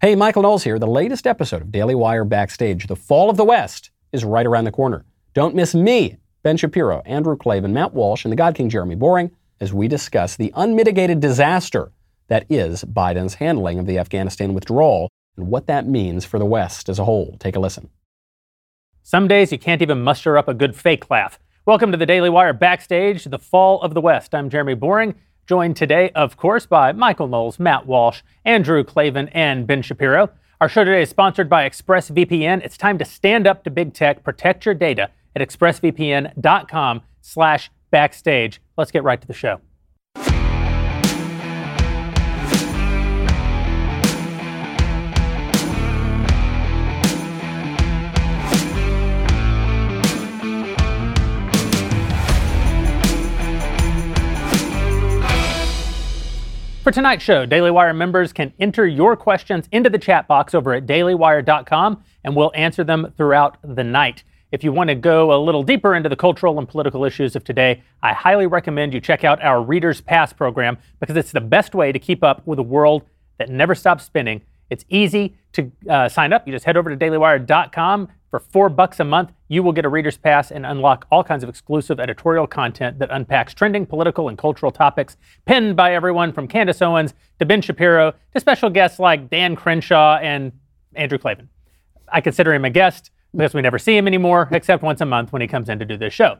Hey, Michael Knowles here. The latest episode of Daily Wire Backstage, The Fall of the West, is right around the corner. Don't miss me, Ben Shapiro, Andrew Klavan, Matt Walsh, and the God King Jeremy Boreing as we discuss the unmitigated disaster that is Biden's handling of the Afghanistan withdrawal and what that means for the West as a whole. Take a listen. Some days you can't even muster up a good fake laugh. Welcome to the Daily Wire Backstage, The Fall of the West. I'm Jeremy Boreing joined today, of course, by Michael Knowles, Matt Walsh, Andrew Klavan, and Ben Shapiro. Our show today is sponsored by ExpressVPN. It's time to stand up to big tech, protect your data at expressvpn.com slash backstage. Let's get right to the show. For tonight's show, Daily Wire members can enter your questions into the chat box over at dailywire.com and we'll answer them throughout the night. If you want to go a little deeper into the cultural and political issues of today, I highly recommend you check out our Reader's Pass program because it's the best way to keep up with a world that never stops spinning. It's easy to uh, sign up. You just head over to dailywire.com, for four bucks a month, you will get a reader's pass and unlock all kinds of exclusive editorial content that unpacks trending political and cultural topics penned by everyone from Candace Owens to Ben Shapiro to special guests like Dan Crenshaw and Andrew Klavan. I consider him a guest because we never see him anymore, except once a month when he comes in to do this show.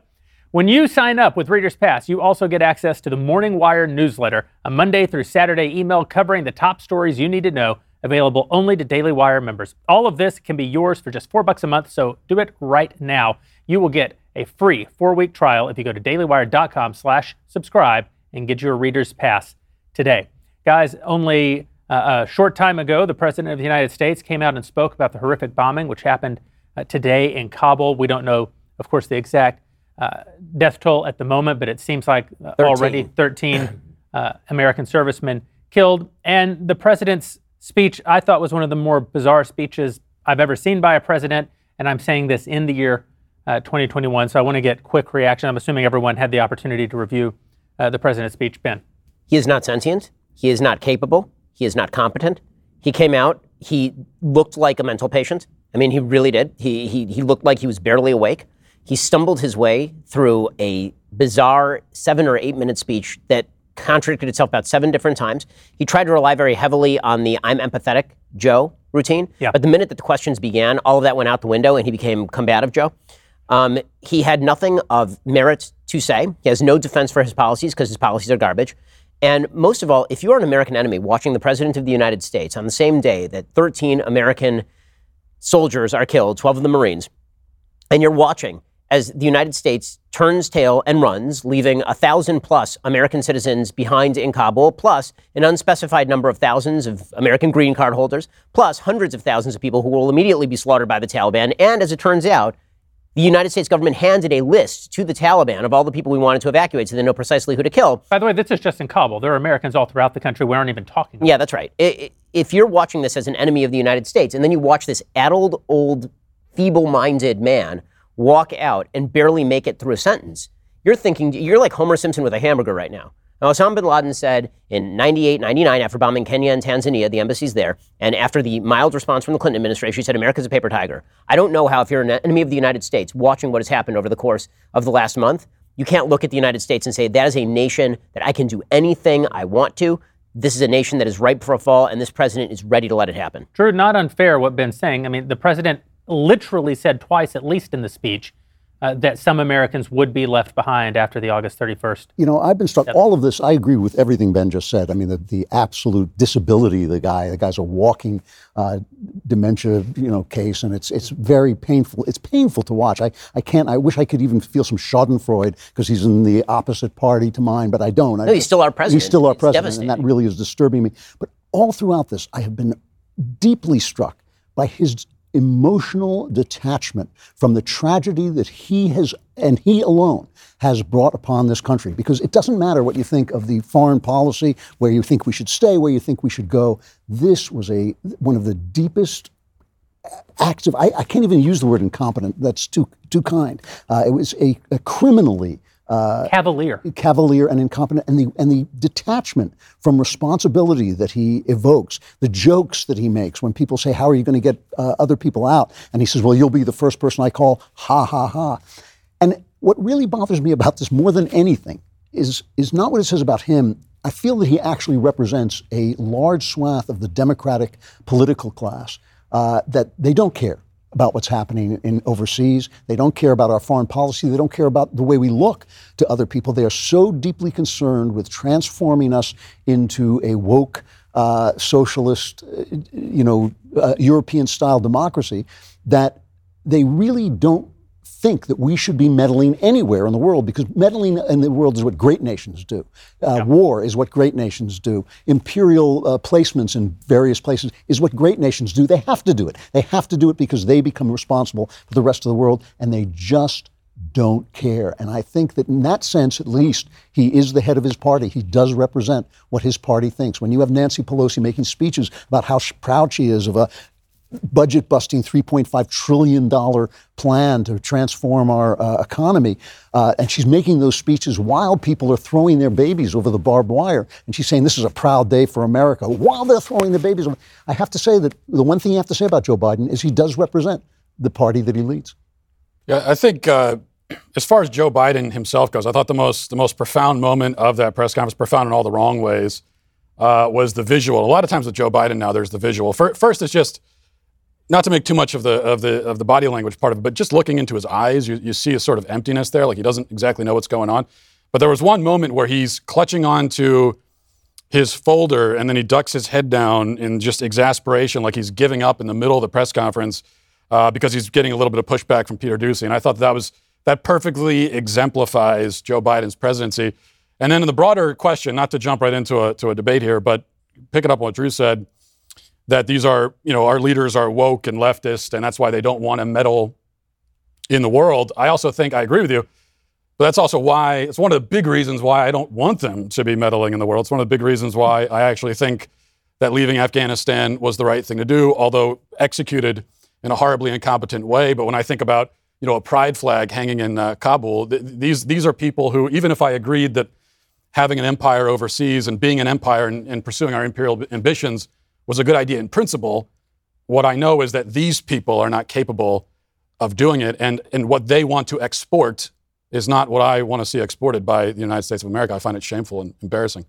When you sign up with Reader's Pass, you also get access to the Morning Wire newsletter, a Monday through Saturday email covering the top stories you need to know available only to Daily Wire members. All of this can be yours for just four bucks a month, so do it right now. You will get a free four-week trial if you go to dailywire.com slash subscribe and get your reader's pass today. Guys, only uh, a short time ago, the President of the United States came out and spoke about the horrific bombing which happened uh, today in Kabul. We don't know, of course, the exact uh, death toll at the moment, but it seems like uh, 13. already 13 uh, American servicemen killed. And the President's speech I thought was one of the more bizarre speeches I've ever seen by a president, and I'm saying this in the year uh, 2021. So I want to get quick reaction. I'm assuming everyone had the opportunity to review uh, the president's speech. Ben, he is not sentient. He is not capable. He is not competent. He came out. He looked like a mental patient. I mean, he really did. He he he looked like he was barely awake. He stumbled his way through a bizarre seven or eight minute speech that contradicted itself about seven different times. He tried to rely very heavily on the I'm empathetic Joe routine. Yeah. But the minute that the questions began, all of that went out the window and he became combative Joe. Um, he had nothing of merit to say. He has no defense for his policies because his policies are garbage. And most of all, if you're an American enemy watching the President of the United States on the same day that 13 American soldiers are killed, 12 of the Marines, and you're watching as the United States turns tail and runs, leaving a thousand plus American citizens behind in Kabul, plus an unspecified number of thousands of American green card holders, plus hundreds of thousands of people who will immediately be slaughtered by the Taliban. And as it turns out, the United States government handed a list to the Taliban of all the people we wanted to evacuate so they know precisely who to kill. By the way, this is just in Kabul. There are Americans all throughout the country we aren't even talking about. Yeah, that's right. If you're watching this as an enemy of the United States, and then you watch this addled, old, feeble minded man walk out and barely make it through a sentence, you're thinking, you're like Homer Simpson with a hamburger right now. Now, Osama bin Laden said in 98, 99, after bombing Kenya and Tanzania, the embassies there, and after the mild response from the Clinton administration, he said, America's a paper tiger. I don't know how, if you're an enemy of the United States, watching what has happened over the course of the last month, you can't look at the United States and say, that is a nation that I can do anything I want to. This is a nation that is ripe for a fall, and this president is ready to let it happen. True, not unfair what Ben's saying. I mean, the president literally said twice, at least in the speech, uh, that some Americans would be left behind after the August 31st. You know, I've been struck. All of this, I agree with everything Ben just said. I mean, the, the absolute disability of the guy. The guy's a walking uh, dementia, you know, case, and it's it's very painful. It's painful to watch. I, I can't. I wish I could even feel some Schadenfreude because he's in the opposite party to mine, but I don't. No, he's still our president. He's still our it's president, and that really is disturbing me. But all throughout this, I have been deeply struck by his emotional detachment from the tragedy that he has, and he alone, has brought upon this country. Because it doesn't matter what you think of the foreign policy, where you think we should stay, where you think we should go. This was a one of the deepest acts of, I, I can't even use the word incompetent, that's too, too kind. Uh, it was a, a criminally Cavalier. cavalier and incompetent, and the and the detachment from responsibility that he evokes, the jokes that he makes when people say, "How are you going to get uh, other people out?" and he says, "Well, you'll be the first person I call." Ha ha ha. And what really bothers me about this more than anything is is not what it says about him. I feel that he actually represents a large swath of the Democratic political class uh, that they don't care about what's happening in overseas. They don't care about our foreign policy. They don't care about the way we look to other people. They are so deeply concerned with transforming us into a woke, uh, socialist, uh, you know, uh, European-style democracy that they really don't think that we should be meddling anywhere in the world because meddling in the world is what great nations do. Uh, War is what great nations do. Imperial uh, placements in various places is what great nations do. They have to do it. They have to do it because they become responsible for the rest of the world, and they just don't care. And I think that in that sense, at least, he is the head of his party. He does represent what his party thinks. When you have Nancy Pelosi making speeches about how sh- proud she is of a budget busting $3.5 trillion plan to transform our uh, economy. Uh, and she's making those speeches while people are throwing their babies over the barbed wire. And she's saying this is a proud day for America while they're throwing the babies. Over. I have to say that the one thing you have to say about Joe Biden is he does represent the party that he leads. Yeah, I think uh, as far as Joe Biden himself goes, I thought the most the most profound moment of that press conference, profound in all the wrong ways, uh, was the visual. A lot of times with Joe Biden now, there's the visual. First, it's just not to make too much of the of the of the body language part of it, but just looking into his eyes, you, you see a sort of emptiness there, like he doesn't exactly know what's going on. But there was one moment where he's clutching onto his folder and then he ducks his head down in just exasperation, like he's giving up in the middle of the press conference uh, because he's getting a little bit of pushback from Peter Doocy. And I thought that was that perfectly exemplifies Joe Biden's presidency. And then in the broader question, not to jump right into a to a debate here, but pick it up on what Drew said that these are, you know, our leaders are woke and leftist, and that's why they don't want to meddle in the world. I also think I agree with you, but that's also why it's one of the big reasons why I don't want them to be meddling in the world. It's one of the big reasons why I actually think that leaving Afghanistan was the right thing to do, although executed in a horribly incompetent way. But when I think about you know a pride flag hanging in uh, Kabul, th- these these are people who, even if I agreed that having an empire overseas and being an empire and, and pursuing our imperial ambitions was a good idea in principle. What I know is that these people are not capable of doing it, and, and what they want to export is not what I want to see exported by the United States of America. I find it shameful and embarrassing.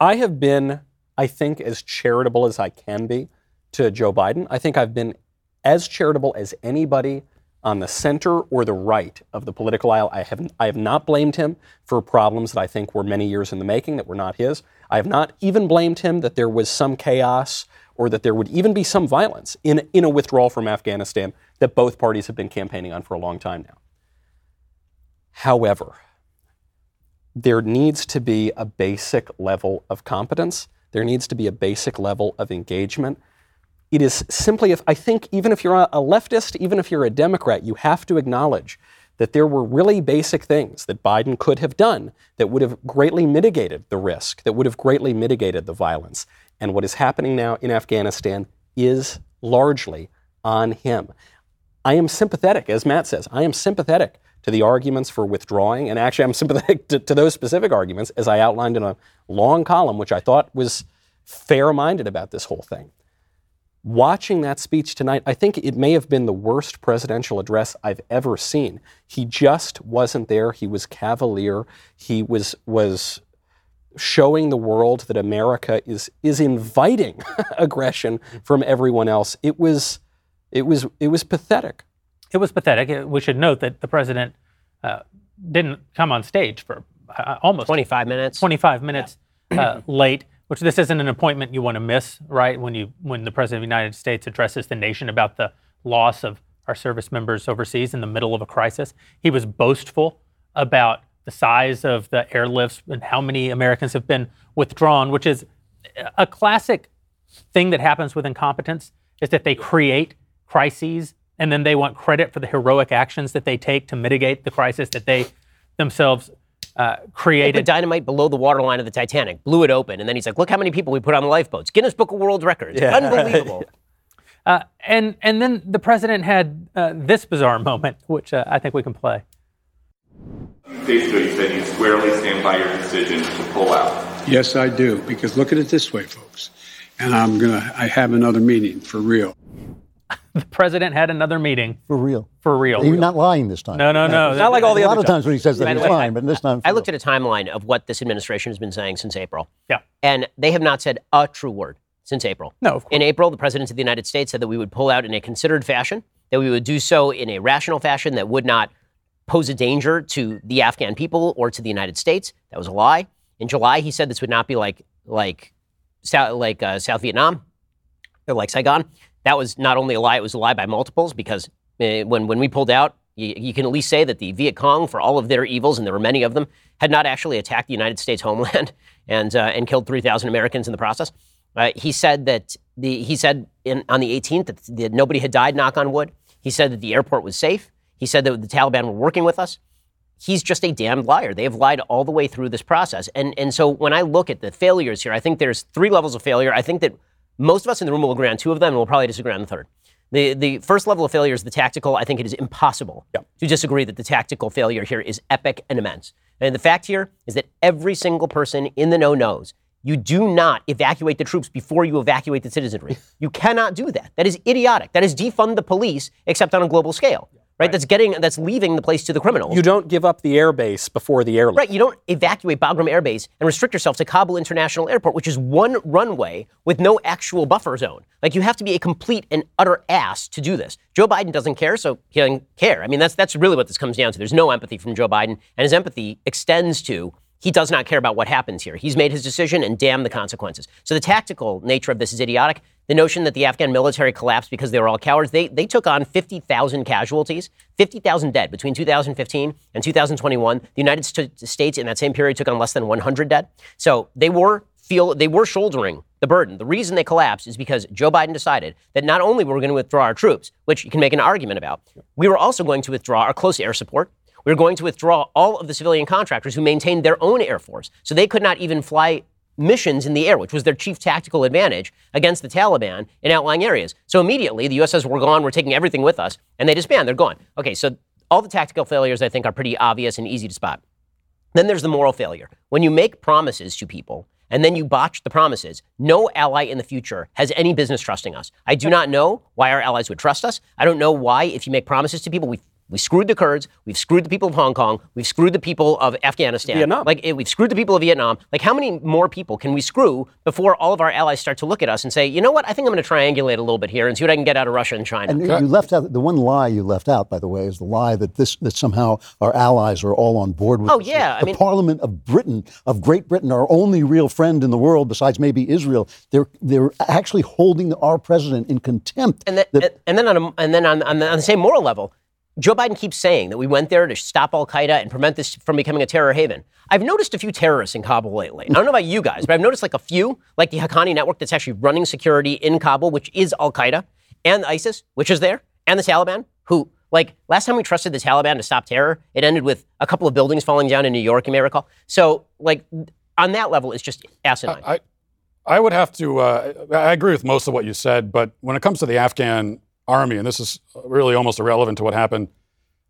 I have been, I think, as charitable as I can be to Joe Biden. I think I've been as charitable as anybody on the center or the right of the political aisle. I have, I have not blamed him for problems that I think were many years in the making that were not his. I have not even blamed him that there was some chaos or that there would even be some violence in, in a withdrawal from Afghanistan that both parties have been campaigning on for a long time now. However, there needs to be a basic level of competence. There needs to be a basic level of engagement. It is simply, if I think, even if you're a leftist, even if you're a Democrat, you have to acknowledge that there were really basic things that Biden could have done that would have greatly mitigated the risk, that would have greatly mitigated the violence. And what is happening now in Afghanistan is largely on him. I am sympathetic, as Matt says, I am sympathetic to the arguments for withdrawing, and actually, I'm sympathetic to, to those specific arguments, as I outlined in a long column, which I thought was fair minded about this whole thing. Watching that speech tonight, I think it may have been the worst presidential address I've ever seen. He just wasn't there. He was cavalier. He was was showing the world that America is is inviting aggression from everyone else. It was it was it was pathetic. It was pathetic. We should note that the president uh, didn't come on stage for uh, almost 25 minutes. 25 minutes uh, late, which this isn't an appointment you want to miss, right? When you when the president of the United States addresses the nation about the loss of our service members overseas in the middle of a crisis, he was boastful about the size of the airlifts and how many Americans have been withdrawn, which is a classic thing that happens with incompetence is that they create crises and then they want credit for the heroic actions that they take to mitigate the crisis that they themselves uh, They created. put dynamite below the waterline of the Titanic, blew it open, and then he's like, "Look how many people we put on the lifeboats! Guinness Book of World Records, unbelievable!" Uh, and and then the president had uh, this bizarre moment, which uh, I think we can play. Days ago, you said you squarely stand by your decision to pull out. Yes, I do. Because look at it this way, folks. And I'm gonna. I have another meeting for real. The president had another meeting For real. for real. He's not lying this time. No, no, no. It's not like all the a lot other of times when he says that By the he's way, lying, but this time. I looked real. at a timeline of what this administration has been saying since April. Yeah. And they have not said a true word since April. No, of course. In April, the President of the United States said that we would pull out in a considered fashion, that we would do so in a rational fashion that would not pose a danger to the Afghan people or to the United States. That was a lie. In July, he said this would not be like like South, like uh, South Vietnam or like Saigon. That was not only a lie; it was a lie by multiples because uh, when when we pulled out, you, you can at least say that the Viet Cong, for all of their evils, and there were many of them, had not actually attacked the United States homeland and uh, and killed 3,000 Americans in the process. Uh, he said that the he said in, on the 18th that, that nobody had died. Knock on wood. He said that the airport was safe. He said that the Taliban were working with us. He's just a damned liar. They have lied all the way through this process. And and so when I look at the failures here, I think there's three levels of failure. I think that most of us in the room will agree on two of them, and we'll probably disagree on the third. The, the first level of failure is the tactical. I think it is impossible to disagree that the tactical failure here is epic and immense. And the fact here is that every single person in the know knows you do not evacuate the troops before you evacuate the citizenry. You cannot do that. That is idiotic. That is defund the police, except on a global scale. Right? That's getting that's leaving the place to the criminals. You don't give up the airbase before the airlift. Right, you don't evacuate Bagram Air Base and restrict yourself to Kabul International Airport, which is one runway with no actual buffer zone. Like you have to be a complete and utter ass to do this. Joe Biden doesn't care, so he doesn't care. I mean, that's that's really what this comes down to. There's no empathy from Joe Biden, and his empathy extends to he does not care about what happens here. He's made his decision, and damn the consequences. So the tactical nature of this is idiotic. The notion that the Afghan military collapsed because they were all cowards, they, they took on 50,000 casualties, 50,000 dead between 2015 and 2021. The United States in that same period took on less than 100 dead. So they were feel they were shouldering the burden. The reason they collapsed is because Joe Biden decided that not only were we going to withdraw our troops, which you can make an argument about, we were also going to withdraw our close air support. We were going to withdraw all of the civilian contractors who maintained their own air force. So they could not even fly missions in the air, which was their chief tactical advantage against the Taliban in outlying areas. So immediately the U.S. says, we're gone, we're taking everything with us, and they disband, they're gone. Okay, so all the tactical failures I think are pretty obvious and easy to spot. Then there's the moral failure. When you make promises to people and then you botch the promises, no ally in the future has any business trusting us. I do not know why our allies would trust us. I don't know why, if you make promises to people, we we screwed the Kurds. We've screwed the people of Hong Kong. We've screwed the people of Afghanistan. Vietnam. Like we've screwed the people of Vietnam. Like how many more people can we screw before all of our allies start to look at us and say, you know what? I think I'm going to triangulate a little bit here and see what I can get out of Russia and China. And you left out the one lie you left out, by the way, is the lie that this that somehow our allies are all on board with. Oh, this. yeah, I the mean- Parliament of Britain, of Great Britain, our only real friend in the world besides maybe Israel. They're they're actually holding our president in contempt. And then, that- and, and then, on, a, and then on, on, the, on the same moral level, Joe Biden keeps saying that we went there to stop Al Qaeda and prevent this from becoming a terror haven. I've noticed a few terrorists in Kabul lately. I don't know about you guys, but I've noticed like a few, like the Haqqani network that's actually running security in Kabul, which is Al Qaeda, and ISIS, which is there, and the Taliban, who, like, last time we trusted the Taliban to stop terror, it ended with a couple of buildings falling down in New York, you may recall. So, like, on that level, it's just asinine. I, I would have to. Uh, I agree with most of what you said, but when it comes to the Afghan army, and this is really almost irrelevant to what happened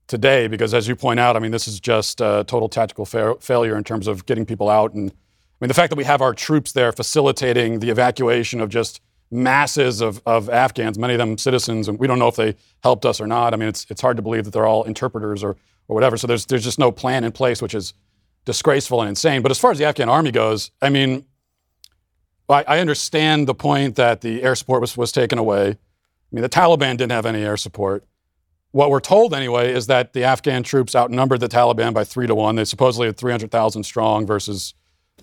today, because as you point out, I mean, this is just a total tactical fa- failure in terms of getting people out, and I mean, the fact that we have our troops there facilitating the evacuation of just masses of, of Afghans, many of them citizens, and we don't know if they helped us or not. I mean, it's it's hard to believe that they're all interpreters or or whatever. So there's there's just no plan in place, which is disgraceful and insane. But as far as the Afghan army goes, I mean, I, I understand the point that the air support was, was taken away. I mean, the Taliban didn't have any air support. What we're told, anyway, is that the Afghan troops outnumbered the Taliban by three to one. They supposedly had 300,000 strong versus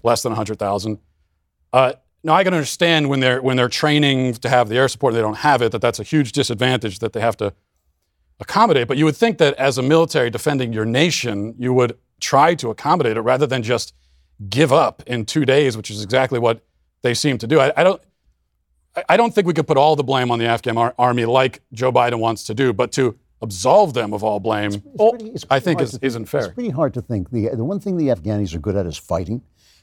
less than 100,000. Uh, now, I can understand when they're, when they're training to have the air support they don't have it, that that's a huge disadvantage that they have to accommodate. But you would think that as a military defending your nation, you would try to accommodate it rather than just give up in two days, which is exactly what they seem to do. I, I don't. I- don't think we could put all the blame on the Afghan ar- army like Joe Biden wants to do, but to absolve them of all blame, It's pretty- it's I think is, to isn't fair. It's pretty hard to think. The, the one thing the Afghanis are good at is fighting.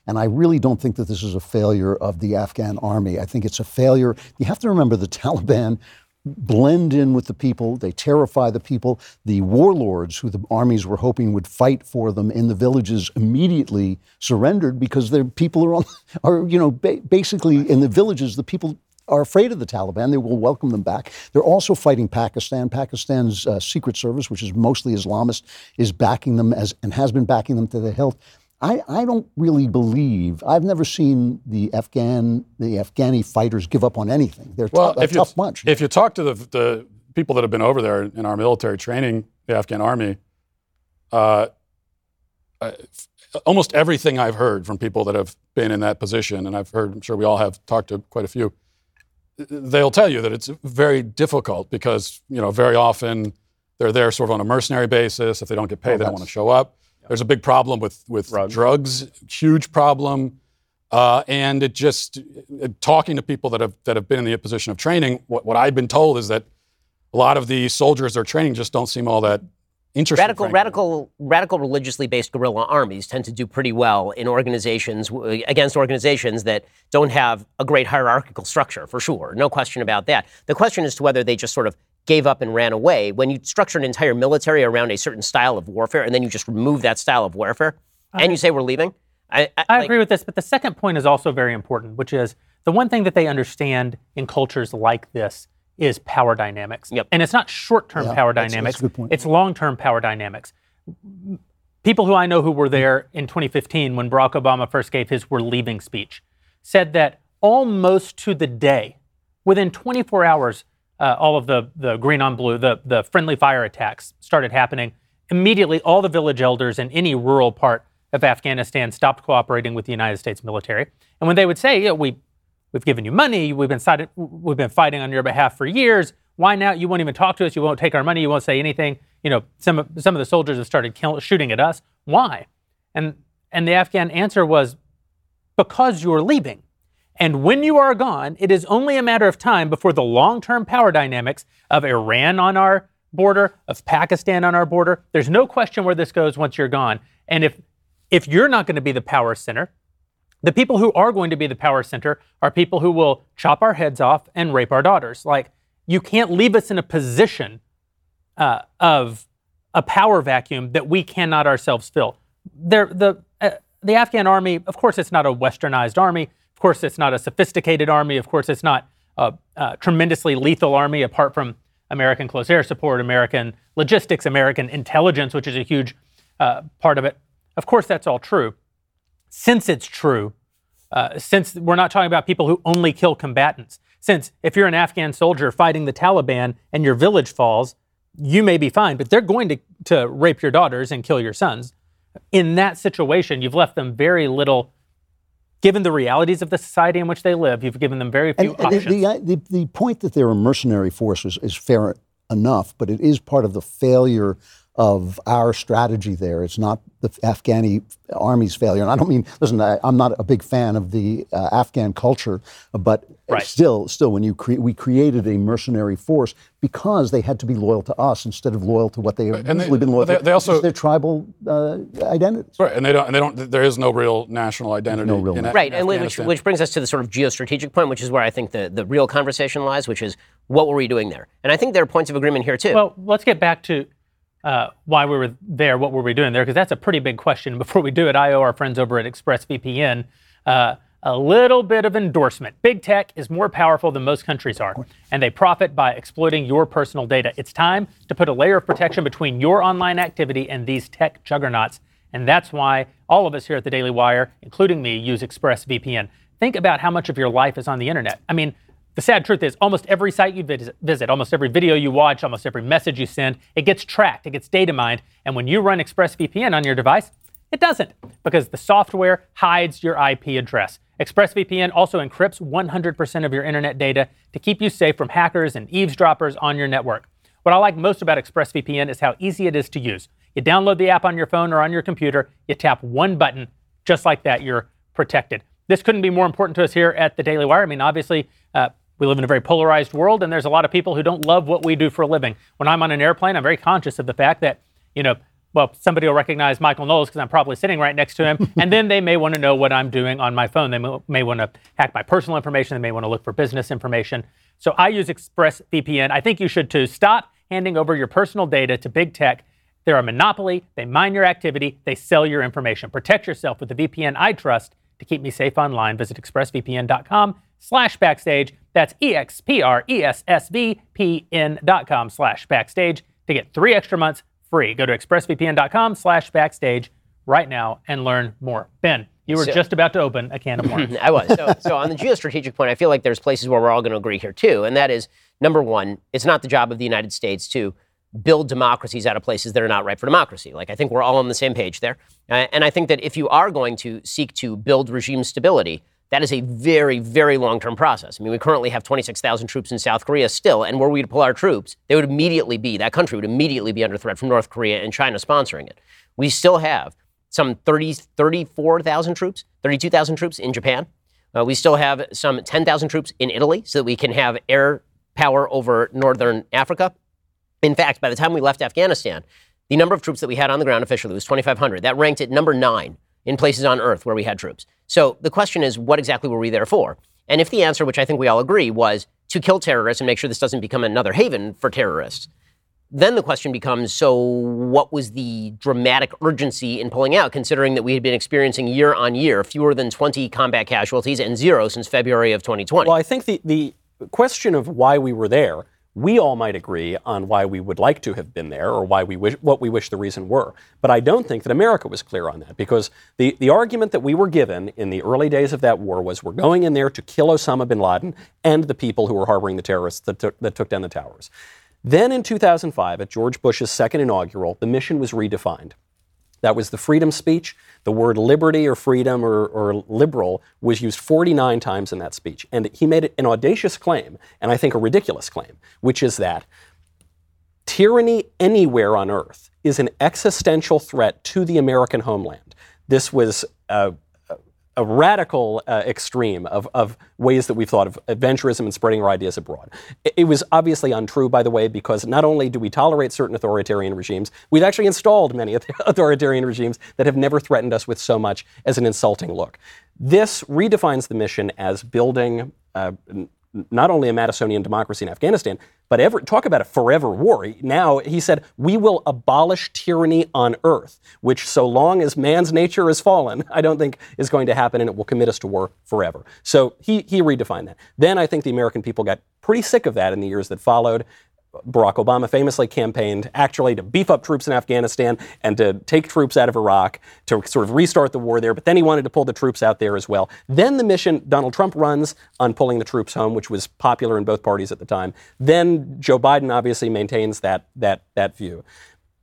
And I really don't think that this is a failure of the Afghan army. I think it's a failure. You have to remember the Taliban blend in with the people. They terrify the people. The warlords, who the armies were hoping would fight for them in the villages, immediately surrendered because their people are on, are you know ba- basically in the villages. The people are afraid of the Taliban. They will welcome them back. They're also fighting Pakistan. Pakistan's uh, secret service, which is mostly Islamist, is backing them as and has been backing them to the hilt. I, I don't really believe. I've never seen the Afghan the Afghani fighters give up on anything. They're Well, if you, tough bunch. if you talk to the, the people that have been over there in our military training, the Afghan army, uh, uh, almost everything I've heard from people that have been in that position, and I've heard, I'm sure we all have talked to quite a few, they'll tell you that it's very difficult because, you know, very often they're there sort of on a mercenary basis. If they don't get paid, they don't want to show up. There's a big problem with, with drugs, huge problem. Uh, and it just, uh, talking to people that have, that have been in the position of training, what, what I've been told is that a lot of the soldiers they're training just don't seem all that interested. Radical, frankly. radical, radical, religiously based guerrilla armies tend to do pretty well in organizations against organizations that don't have a great hierarchical structure, for sure. No question about that. The question is to whether they just sort of gave up and ran away. When you structure an entire military around a certain style of warfare, and then you just remove that style of warfare, and you say we're leaving, I, I, I like- agree with this, but the second point is also very important, which is the one thing that they understand in cultures like this is power dynamics. Yep. And it's not short-term Yeah, power that's- that's a dynamics. good point. It's long-term power dynamics. People who I know who were there in 2015 when Barack Obama first gave his "We're leaving" speech said that almost to the day, within 24 hours, uh, all of the the green on blue, the the friendly fire attacks started happening. Immediately, all the village elders in any rural part of Afghanistan stopped cooperating with the United States military. And when they would say, yeah, "We we've given you money, we've been we've been fighting on your behalf for years. Why now? You won't even talk to us. You won't take our money. You won't say anything." You know, some of some of the soldiers have started kill, shooting at us. Why? And and the Afghan answer was, because you're leaving. And when you are gone, it is only a matter of time before the long term power dynamics of Iran on our border, of Pakistan on our border, there's no question where this goes once you're gone. And if, if you're not going to be the power center, the people who are going to be the power center are people who will chop our heads off and rape our daughters. Like, you can't leave us in a position uh, of a power vacuum that we cannot ourselves fill. There, the, uh, the Afghan army, of course, it's not a westernized army. Of course, it's not a sophisticated army. Of course, it's not a, a tremendously lethal army apart from American close air support, American logistics, American intelligence, which is a huge uh, part of it. Of course, that's all true. Since it's true, uh, since we're not talking about people who only kill combatants, since if you're an Afghan soldier fighting the Taliban and your village falls, you may be fine, but they're going to, to rape your daughters and kill your sons. In that situation, you've left them very little. Given the realities of the society in which they live, you've given them very few And, options. the, the, the point that they're a mercenary force is, is fair enough, but it is part of the failure of our strategy there. It's not the Afghani army's failure. And I don't mean, listen, I, I'm not a big fan of the uh, Afghan culture, but Right. still, still, when you cre- we created a mercenary force because they had to be loyal to us instead of loyal to what they have And they- usually been loyal they- to. they also- their tribal uh, identities. Right, and they don't, and they don't. There is no real national identity. no real in, national- Right, in and which, which brings us to the sort of geostrategic point, which is where I think the, the real conversation lies, which is what were we doing there? And I think there are points of agreement here too. Well, let's get back to uh, why we were there, what were we doing there, because that's a pretty big question. Before we do it, I owe our friends over at ExpressVPN uh, a little bit of endorsement. Big tech is more powerful than most countries are, and they profit by exploiting your personal data. It's time to put a layer of protection between your online activity and these tech juggernauts. And that's why all of us here at the Daily Wire, including me, use ExpressVPN. Think about how much of your life is on the internet. I mean, the sad truth is, almost every site you visit, almost every video you watch, almost every message you send, it gets tracked, it gets data mined. And when you run ExpressVPN on your device, it doesn't, because the software hides your IP address. ExpressVPN also encrypts 100% of your internet data to keep you safe from hackers and eavesdroppers on your network. What I like most about ExpressVPN is how easy it is to use. You download the app on your phone or on your computer, you tap one button, just like that, you're protected. This couldn't be more important to us here at the Daily Wire. I mean, obviously, uh, we live in a very polarized world, and there's a lot of people who don't love what we do for a living. When I'm on an airplane, I'm very conscious of the fact that, you know, well, somebody will recognize Michael Knowles because I'm probably sitting right next to him. and then they may want to know what I'm doing on my phone. They may, may want to hack my personal information. They may want to look for business information. So I use ExpressVPN. I think you should too. Stop handing over your personal data to big tech. They're a monopoly. They mine your activity. They sell your information. Protect yourself with the VPN I trust to keep me safe online. Visit expressvpn.com slash backstage. That's E-X-P-R-E-S-S-V-P-N dot com slash backstage to get three extra months free. Go to expressvpn.com slash backstage right now and learn more. Ben, you were So- just about to open a can of worms. I was. So, so on the geostrategic point, I feel like there's places where we're all going to agree here too, and that is number one, it's not the job of the United States to build democracies out of places that are not right for democracy. Like I think we're all on the same page there, uh, and I think that if you are going to seek to build regime stability. That is a very, very long term process. I mean, we currently have 26,000 troops in South Korea still, and were we to pull our troops, they would immediately be, that country would immediately be under threat from North Korea and China sponsoring it. We still have some 30, 34,000 troops, 32,000 troops in Japan. Uh, we still have some 10,000 troops in Italy so that we can have air power over northern Africa. In fact, by the time we left Afghanistan, the number of troops that we had on the ground officially was 2,500. That ranked at number nine in places on Earth where we had troops. So the question is, what exactly were we there for? And if the answer, which I think we all agree, was to kill terrorists and make sure this doesn't become another haven for terrorists, then the question becomes so what was the dramatic urgency in pulling out, considering that we had been experiencing year on year fewer than 20 combat casualties and zero since February of 2020? Well, I think the, the question of why we were there, we all might agree on why we would like to have been there or why we wish, what we wish the reason were. But I don't think that America was clear on that because the, the argument that we were given in the early days of that war was we're going in there to kill Osama bin Laden and the people who were harboring the terrorists that that took down the towers. Then in 2005, at George Bush's second inaugural, the mission was redefined. That was the freedom speech. The word liberty or freedom or, or liberal was used 49 times in that speech. And he made an audacious claim, and I think a ridiculous claim, which is that tyranny anywhere on earth is an existential threat to the American homeland. This was a, a- radical uh, extreme of, of ways that we've thought of adventurism and spreading our ideas abroad. It, it was obviously untrue, by the way, because not only do we tolerate certain authoritarian regimes, we've actually installed many authoritarian regimes that have never threatened us with so much as an insulting look. This redefines the mission as building uh, not only a Madisonian democracy in Afghanistan, but ever, talk about a forever war. Now, he said, we will abolish tyranny on earth, which so long as man's nature is fallen, I don't think is going to happen and it will commit us to war forever. So he, he redefined that. Then I think the American people got pretty sick of that in the years that followed. Barack Obama famously campaigned actually to beef up troops in Afghanistan and to take troops out of Iraq to sort of restart the war there, but then he wanted to pull the troops out there as well. Then the mission Donald Trump runs on pulling the troops home, which was popular in both parties at the time. Then Joe Biden obviously maintains that, that, that view.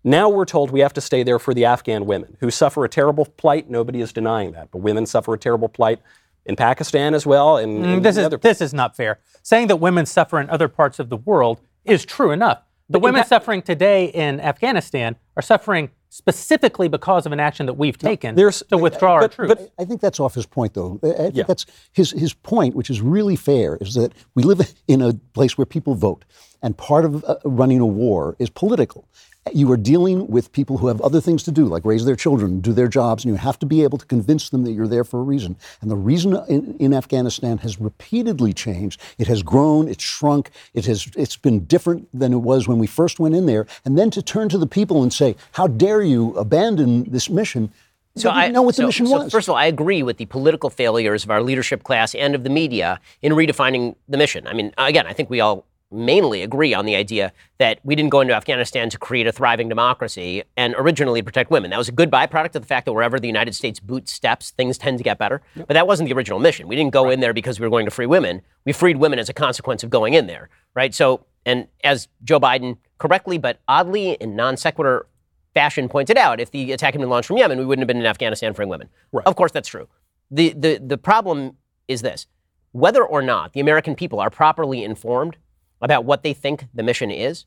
Now we're told we have to stay there for the Afghan women who suffer a terrible plight. Nobody is denying that. But women suffer a terrible plight in Pakistan as well. And, Mm, this is this is not fair. Saying that women suffer in other parts of the world is true enough. The women Pa- suffering today in Afghanistan are suffering specifically because of an action that we've taken there's- to withdraw our but- troops. but- I think that's off his point, though. I I think Yeah. that's his his point, which is really fair, is that we live in a place where people vote, and part of uh, running a war is political. You are dealing with people who have other things to do, like raise their children, do their jobs, and you have to be able to convince them that you're there for a reason. And the reason in, in Afghanistan has repeatedly changed. It has grown, it's shrunk, it has it's been different than it was when we first went in there. And then to turn to the people and say, "How dare you abandon this mission?" So I know what so- the mission so was. First of all, I agree with the political failures of our leadership class and of the media in redefining the mission. I mean, again, I think we all mainly agree on the idea that we didn't go into Afghanistan to create a thriving democracy and originally protect women. That was a good byproduct of the fact that wherever the United States boot steps, things tend to get better. But that wasn't the original mission. We didn't go in there because we were going to free women. We freed women as a consequence of going in there, right? So, and as Joe Biden correctly but oddly in non sequitur fashion pointed out, if the attack had been launched from Yemen, we wouldn't have been in Afghanistan freeing women. Of course, that's true. The, the, the problem is this whether or not the American people are properly informed about what they think the mission is,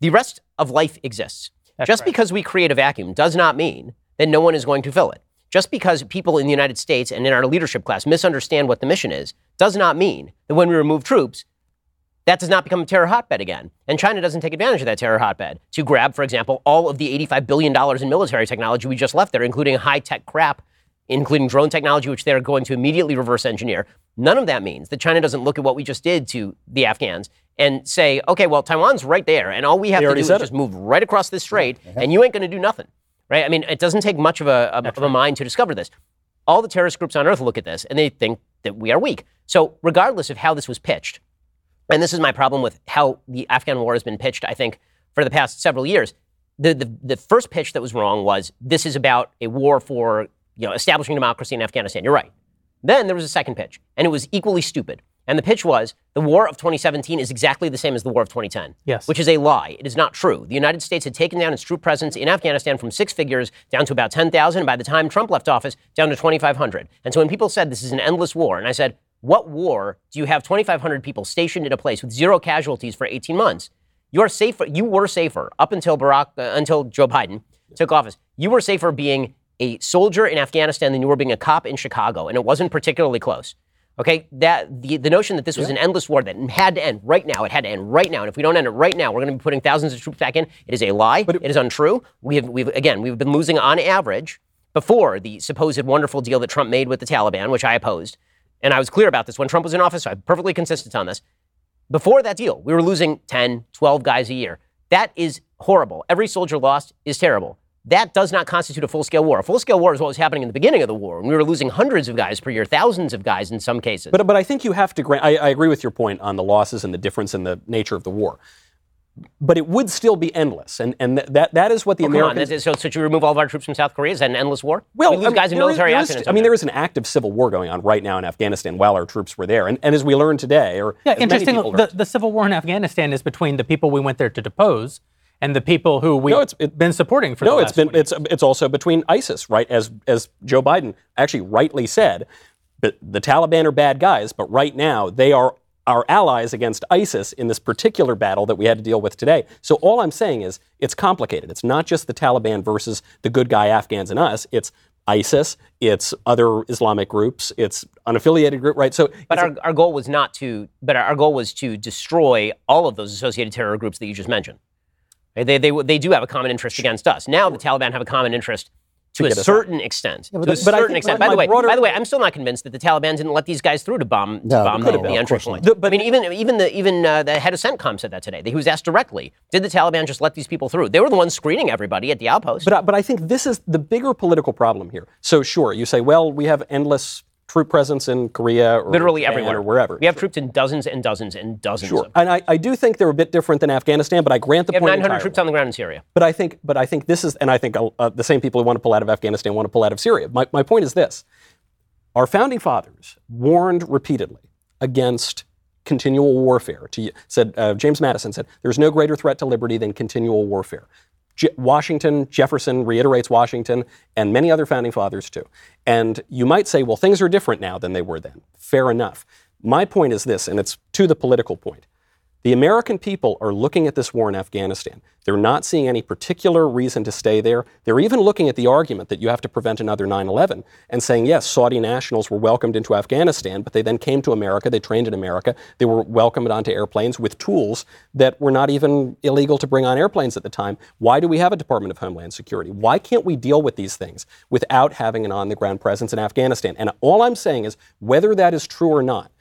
the rest of life exists. Just right. because we create a vacuum does not mean that no one is going to fill it. Just because people in the United States and in our leadership class misunderstand what the mission is, does not mean that when we remove troops, that does not become a terror hotbed again. And China doesn't take advantage of that terror hotbed to grab, for example, all of the $85 billion in military technology we just left there, including high tech crap, including drone technology, which they're going to immediately reverse engineer. None of that means that China doesn't look at what we just did to the Afghans and say, okay, well, Taiwan's right there, and all we have They to do is said just move right across this strait, and you ain't going to do nothing. Right? I mean, it doesn't take much of a, of, of a mind to discover this. All the terrorist groups on earth look at this and they think that we are weak. So, regardless of how this was pitched, and this is my problem with how the Afghan war has been pitched, I think, for the past several years. The, the, the first pitch that was wrong was this is about a war for you know, establishing democracy in Afghanistan. You're right. Then there was a second pitch, and it was equally stupid. And the pitch was the war of 2017 is exactly the same as the war of 2010. Yes. Which is a lie. It is not true. The United States had taken down its troop presence in Afghanistan from six figures down to about 10,000. And by the time Trump left office, down to 2,500. And so when people said this is an endless war, and I said, what war do you have 2,500 people stationed in a place with zero casualties for 18 months? You're safer. You were safer up until Barack, uh, until Joe Biden took office. You were safer being a soldier in Afghanistan than you were being a cop in Chicago, and it wasn't particularly close. Okay, that the, the notion that this was an endless war that had to end right now, it had to end right now, and if we don't end it right now, we're going to be putting thousands of troops back in. It is a lie. it is untrue. We have we've again we've been losing on average before the supposed wonderful deal that Trump made with the Taliban, which I opposed, and I was clear about this when Trump was in office. So I'm perfectly consistent on this. Before that deal, we were losing 10, 12 guys a year. That is horrible. Every soldier lost is terrible. That does not constitute a full scale war. A full scale war is what was happening in the beginning of the war. when we were losing hundreds of guys per year, thousands of guys in some cases. But, but I think you have to grant, I, I agree with your point on the losses and the difference in the nature of the war. But it would still be endless. And, and th- that, that is what the Oh, come on. Americans. That is- So, so should we remove all of our troops from South Korea? Is that an endless war? Well, we lose I mean, guys in military there is- accidents. I mean, there is an active civil war going on right now in Afghanistan while our troops were there. And, and as we learned today, or Yeah, as many interesting. The, the civil war in Afghanistan is between the people we went there to depose and the people who we've No, it's- it- been supporting for no, the it's last been it's it's also between ISIS, right? As as Joe Biden actually rightly said, but the Taliban are bad guys, but right now they are our allies against ISIS in this particular battle that we had to deal with today. So all I'm saying is it's complicated. It's not just the Taliban versus the good guy Afghans and us. It's ISIS, it's other Islamic groups, it's unaffiliated group, right? So But it's a- our, our goal was not to, but our, our goal was to destroy all of those associated terror groups that you just mentioned. They, they, they do have a common interest against us. Now the Taliban have a common interest to, a get out. certain extent. but to a certain think extent. By the way, broader- by the way, I'm still not convinced that the Taliban didn't let these guys through to bomb, to bomb the, could've the entry point. The- but- I mean, even even the even uh, the head of CENTCOM said that today. He was asked directly, "Did the Taliban just let these people through?" They were the ones screening everybody at the outpost. But, I- but I think this is the bigger political problem here. So sure, you say, well, we have endless troop presence in Korea or Literally Japan everywhere, or wherever. We have troops in dozens and dozens and dozens. Sure, Of and I, I do think they're a bit different than Afghanistan, but I grant the we have point 900 entirely. troops on the ground in Syria. But I think, but I think this is, and I think uh, the same people who want to pull out of Afghanistan want to pull out of Syria. My, my point is this: our founding fathers warned repeatedly against continual warfare. To, said uh, James Madison said, "There's no greater threat to liberty than continual warfare." Je- Washington, Jefferson reiterates Washington, and many other founding fathers too. And you might say, well, things are different now than they were then. Fair enough. My point is this, and it's to the political point. The American people are looking at this war in Afghanistan. They're not seeing any particular reason to stay there. They're even looking at the argument that you have to prevent another 9 11 and saying, yes, Saudi nationals were welcomed into Afghanistan, but they then came to America, they trained in America, they were welcomed onto airplanes with tools that were not even illegal to bring on airplanes at the time. Why do we have a Department of Homeland Security? Why can't we deal with these things without having an on the ground presence in Afghanistan? And all I'm saying is, whether that is true or not,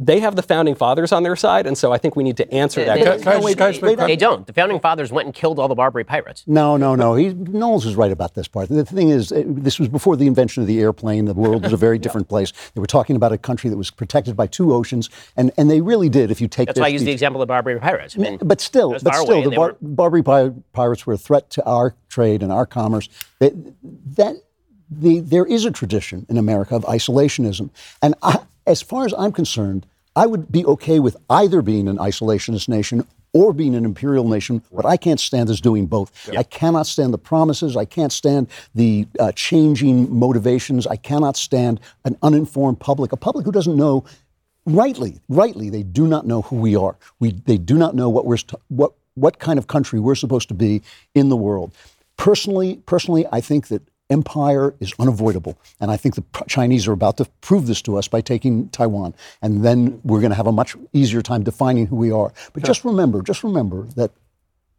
they have the founding fathers on their side, and so I think we need to answer that. They- Can I- can I just- can I just make- They don't. The founding fathers went and killed all the Barbary pirates. No, no, no. He, Knowles is right about this part. The thing is, eh, this was before the invention of the airplane. The world was a very different place. They were talking about a country that was protected by two oceans, and, and they really did. If you take That's their why I use the example of Barbary pirates. I mean, But still, but still, the Bar- were- Barbary pi- pirates were a threat to our trade and our commerce. That, that the, there is a tradition in America of isolationism, and I, as far as I'm concerned, I would be okay with either being an isolationist nation or being an imperial nation. What I can't stand is doing both. I cannot stand the promises. I can't stand the uh, changing motivations. I cannot stand an uninformed public, a public who doesn't know rightly, rightly, they do not know who we are. We, they do not know what we're what what kind of country we're supposed to be in the world. Personally, personally, I think that empire is unavoidable. And I think the Chinese are about to prove this to us by taking Taiwan. And then we're going to have a much easier time defining who we are. But just remember, just remember that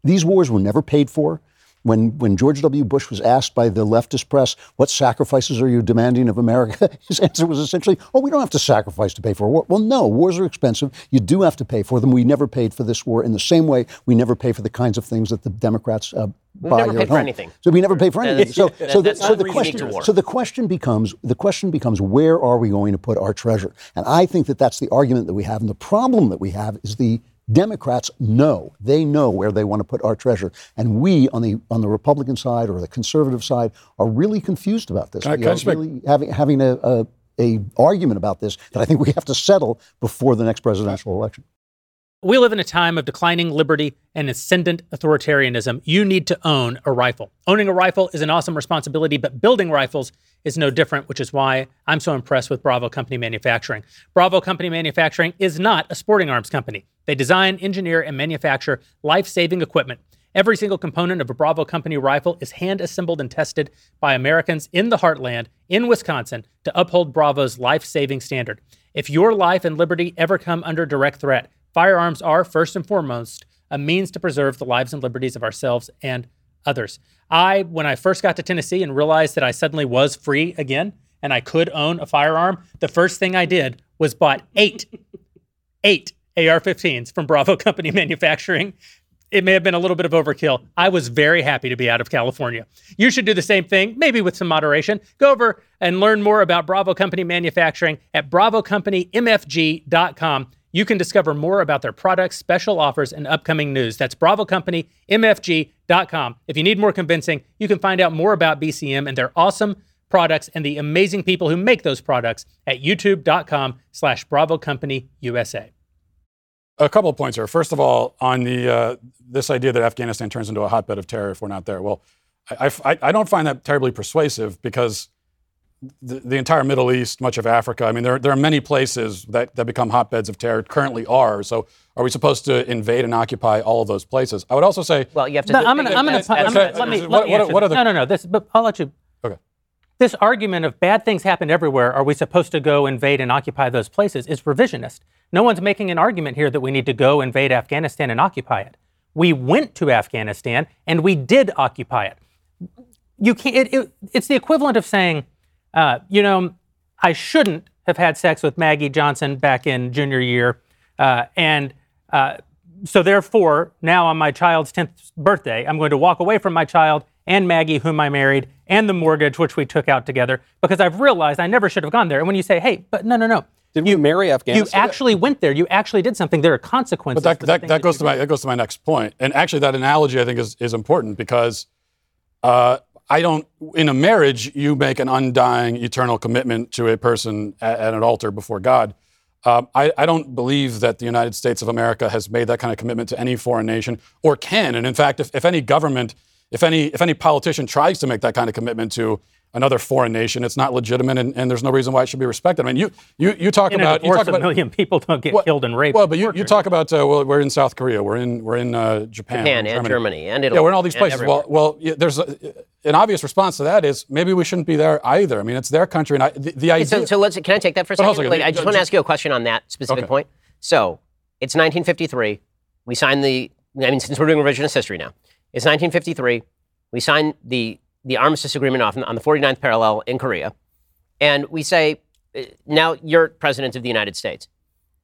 these wars were never paid for. When, when George W. Bush was asked by the leftist press, what sacrifices are you demanding of America? His answer was essentially, oh, we don't have to sacrifice to pay for a war. Well, no, wars are expensive. You do have to pay for them. We never paid for this war in the same way we never pay for the kinds of things that the Democrats uh, buy never paid for anything. So we never pay for anything. So, so, the, so the question, so the question becomes, the question becomes, where are we going to put our treasure? And I think that that's the argument that we have. And the problem that we have is the Democrats know they know where they want to put our treasure, and we on the on the Republican side or the conservative side are really confused about this. Can I- we can are really having having a, a a argument about this that I think we have to settle before the next presidential election. We live in a time of declining liberty and ascendant authoritarianism. You need to own a rifle. Owning a rifle is an awesome responsibility, but building rifles is no different, which is why I'm so impressed with Bravo Company Manufacturing. Bravo Company Manufacturing is not a sporting arms company. They design, engineer, and manufacture life saving equipment. Every single component of a Bravo Company rifle is hand assembled and tested by Americans in the heartland, in Wisconsin, to uphold Bravo's life saving standard. If your life and liberty ever come under direct threat, firearms are, first and foremost, a means to preserve the lives and liberties of ourselves and others. I, when I first got to Tennessee and realized that I suddenly was free again and I could own a firearm, the first thing I did was bought eight, eight AR 15s from Bravo Company Manufacturing. It may have been a little bit of overkill. I was very happy to be out of California. You should do the same thing, maybe with some moderation. Go over and learn more about Bravo Company Manufacturing at bravocompany.mfg.com. You can discover more about their products, special offers, and upcoming news. That's Bravo Company, bravocompany.mfg.com. If you need more convincing, you can find out more about BCM and their awesome products and the amazing people who make those products at youtube.com slash bravo company usa A couple of points here. First of all, on the uh, this idea that Afghanistan turns into a hotbed of terror if we're not there. Well, I, I, I don't find that terribly persuasive because the, the entire Middle East, much of Africa, I mean, there, there are many places that, that become hotbeds of terror, currently are. So are we supposed to invade and occupy all of those places? I would also say, Well, you have to. No, I'm gonna, I'm gonna, that's- I'm gonna let me, what- let me what- what this. are the- no, no, no. This, but I'll let you. okay. This argument of bad things happen everywhere. Are we supposed to go invade and occupy those places? Is revisionist. No one's making an argument here that we need to go invade Afghanistan and occupy it. We went to Afghanistan and we did occupy it. You can't. It, it, it's the equivalent of saying, uh, you know, I shouldn't have had sex with Maggie Johnson back in junior year, uh, and uh, so therefore, now on my child's 10th birthday, I'm going to walk away from my child and Maggie, whom I married, and the mortgage which we took out together, because I've realized I never should have gone there. And when you say, hey, but no, no, no. Did you marry Afghanistan? You actually went there. You actually did something. There are consequences. But for that, that, that goes you to my that goes to my next point. And actually, that analogy I think is, is important because uh, I don't in a marriage you make an undying, eternal commitment to a person at, at an altar before God. Um, I, I don't believe that the United States of America has made that kind of commitment to any foreign nation or can. And in fact, if, if any government, if any if any politician tries to make that kind of commitment to another foreign nation, it's not legitimate, and, and there's no reason why it should be respected. I mean, you you, you talk In about you divorce, talk a about million people don't get well, killed and raped. Well, but you, you talk about uh, well, we're in South Korea, we're in we're in uh, Japan, Japan we're and Germany and Italy Yeah, we're in all these places. Well, well, yeah, there's a, an obvious response to that is maybe we shouldn't be there either. I mean, it's their country, and I, the, the idea. So, so let's. Can I take that for a second? on a second. Like, I just want to ask you a question on that specific Okay. point. So it's 1953. We signed the. I mean, since we're doing revisionist history now, it's 1953. We signed the the armistice agreement off on the 49th parallel in Korea, and we say, uh, now you're president of the United States.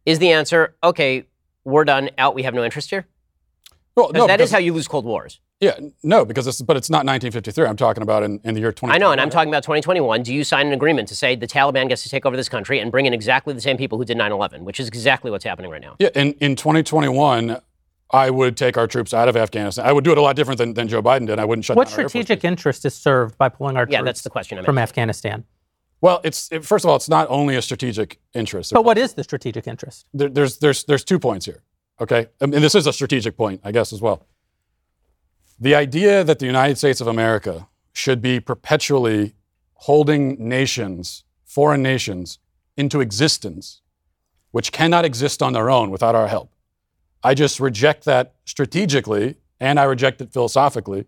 Is the answer okay? We're done. Out. We have no interest here. well, no, that is how you lose Cold Wars. Yeah, no, because it's but it's not 1953. I'm talking about in, in the year 20. I know, and I'm talking about 2021. Do you sign an agreement to say the Taliban gets to take over this country and bring in exactly the same people who did 9/11, which is exactly what's happening right now? Yeah, in, in 2021, I would take our troops out of Afghanistan. I would do it a lot different than, than Joe Biden did. I wouldn't shut What down our Air Force strategic interest is served by pulling our Yeah, troops that's the question I'm from asking. Afghanistan? Well, it's it, first of all, it's not only a strategic interest. But what is the strategic interest? there, there's there's there's two points here. Okay, I mean, this is a strategic point, I guess, as well. The idea that the United States of America should be perpetually holding nations, foreign nations, into existence, which cannot exist on their own without our help. I just reject that strategically, and I reject it philosophically.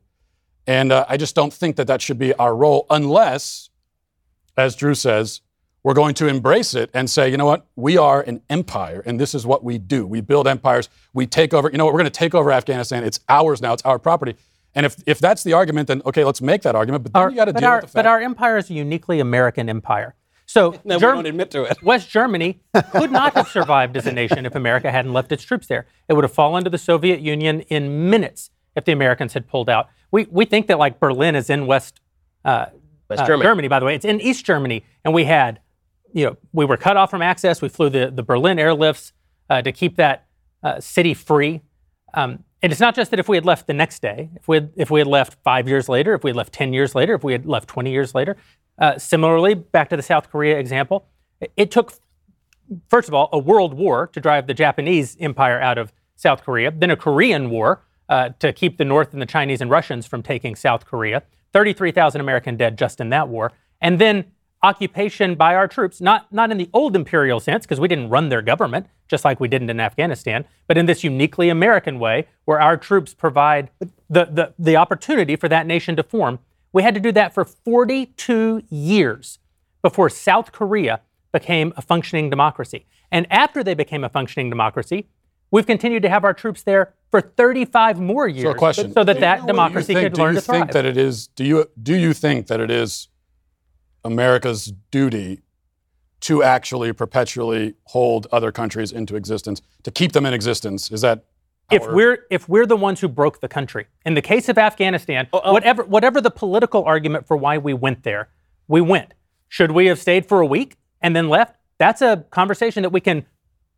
And uh, I just don't think that that should be our role unless, as Drew says, we're going to embrace it and say, you know what, we are an empire and this is what we do. We build empires, we take over, you know what, we're going to take over Afghanistan. It's ours now, it's our property. And if, if that's the argument, then okay, let's make that argument. But then Our- you got to deal our, with the fact But our empire is a uniquely American empire. So No, we don't admit to it. West Germany could not have survived as a nation if America hadn't left its troops there. It would have fallen to the Soviet Union in minutes if the Americans had pulled out. We, we think that like Berlin is in West, uh, West uh, Germany. by the way. It's in East Germany. And we had, you know, we were cut off from access. We flew the, the Berlin airlifts uh, to keep that uh, city free. Um, and it's not just that if we had left the next day, if we had, if we had left five years later, if we had left 10 years later, if we had left 20 years later. Uh, similarly, back to the South Korea example, it, took, first of all, a world war to drive the Japanese empire out of South Korea, then a Korean war uh, to keep the North and the Chinese and Russians from taking South Korea, 33,000 American dead just in that war, and then occupation by our troops, not, not in the old imperial sense, because we didn't run their government, just like we didn't in Afghanistan, but in this uniquely American way, where our troops provide the, the, the opportunity for that nation to form. We had to do that for 42 years before South Korea became a functioning democracy. And after they became a functioning democracy, we've continued to have our troops there for 35 more years So question. so that that Do you democracy think- could do learn you to thrive. Do you think that it is do you do you think that it is America's duty to actually perpetually hold other countries into existence to keep them in existence? Is that if we're if we're the ones who broke the country in the case of Afghanistan, oh, oh. whatever whatever the political argument for why we went there, we went. Should we have stayed for a week and then left? That's a conversation that we can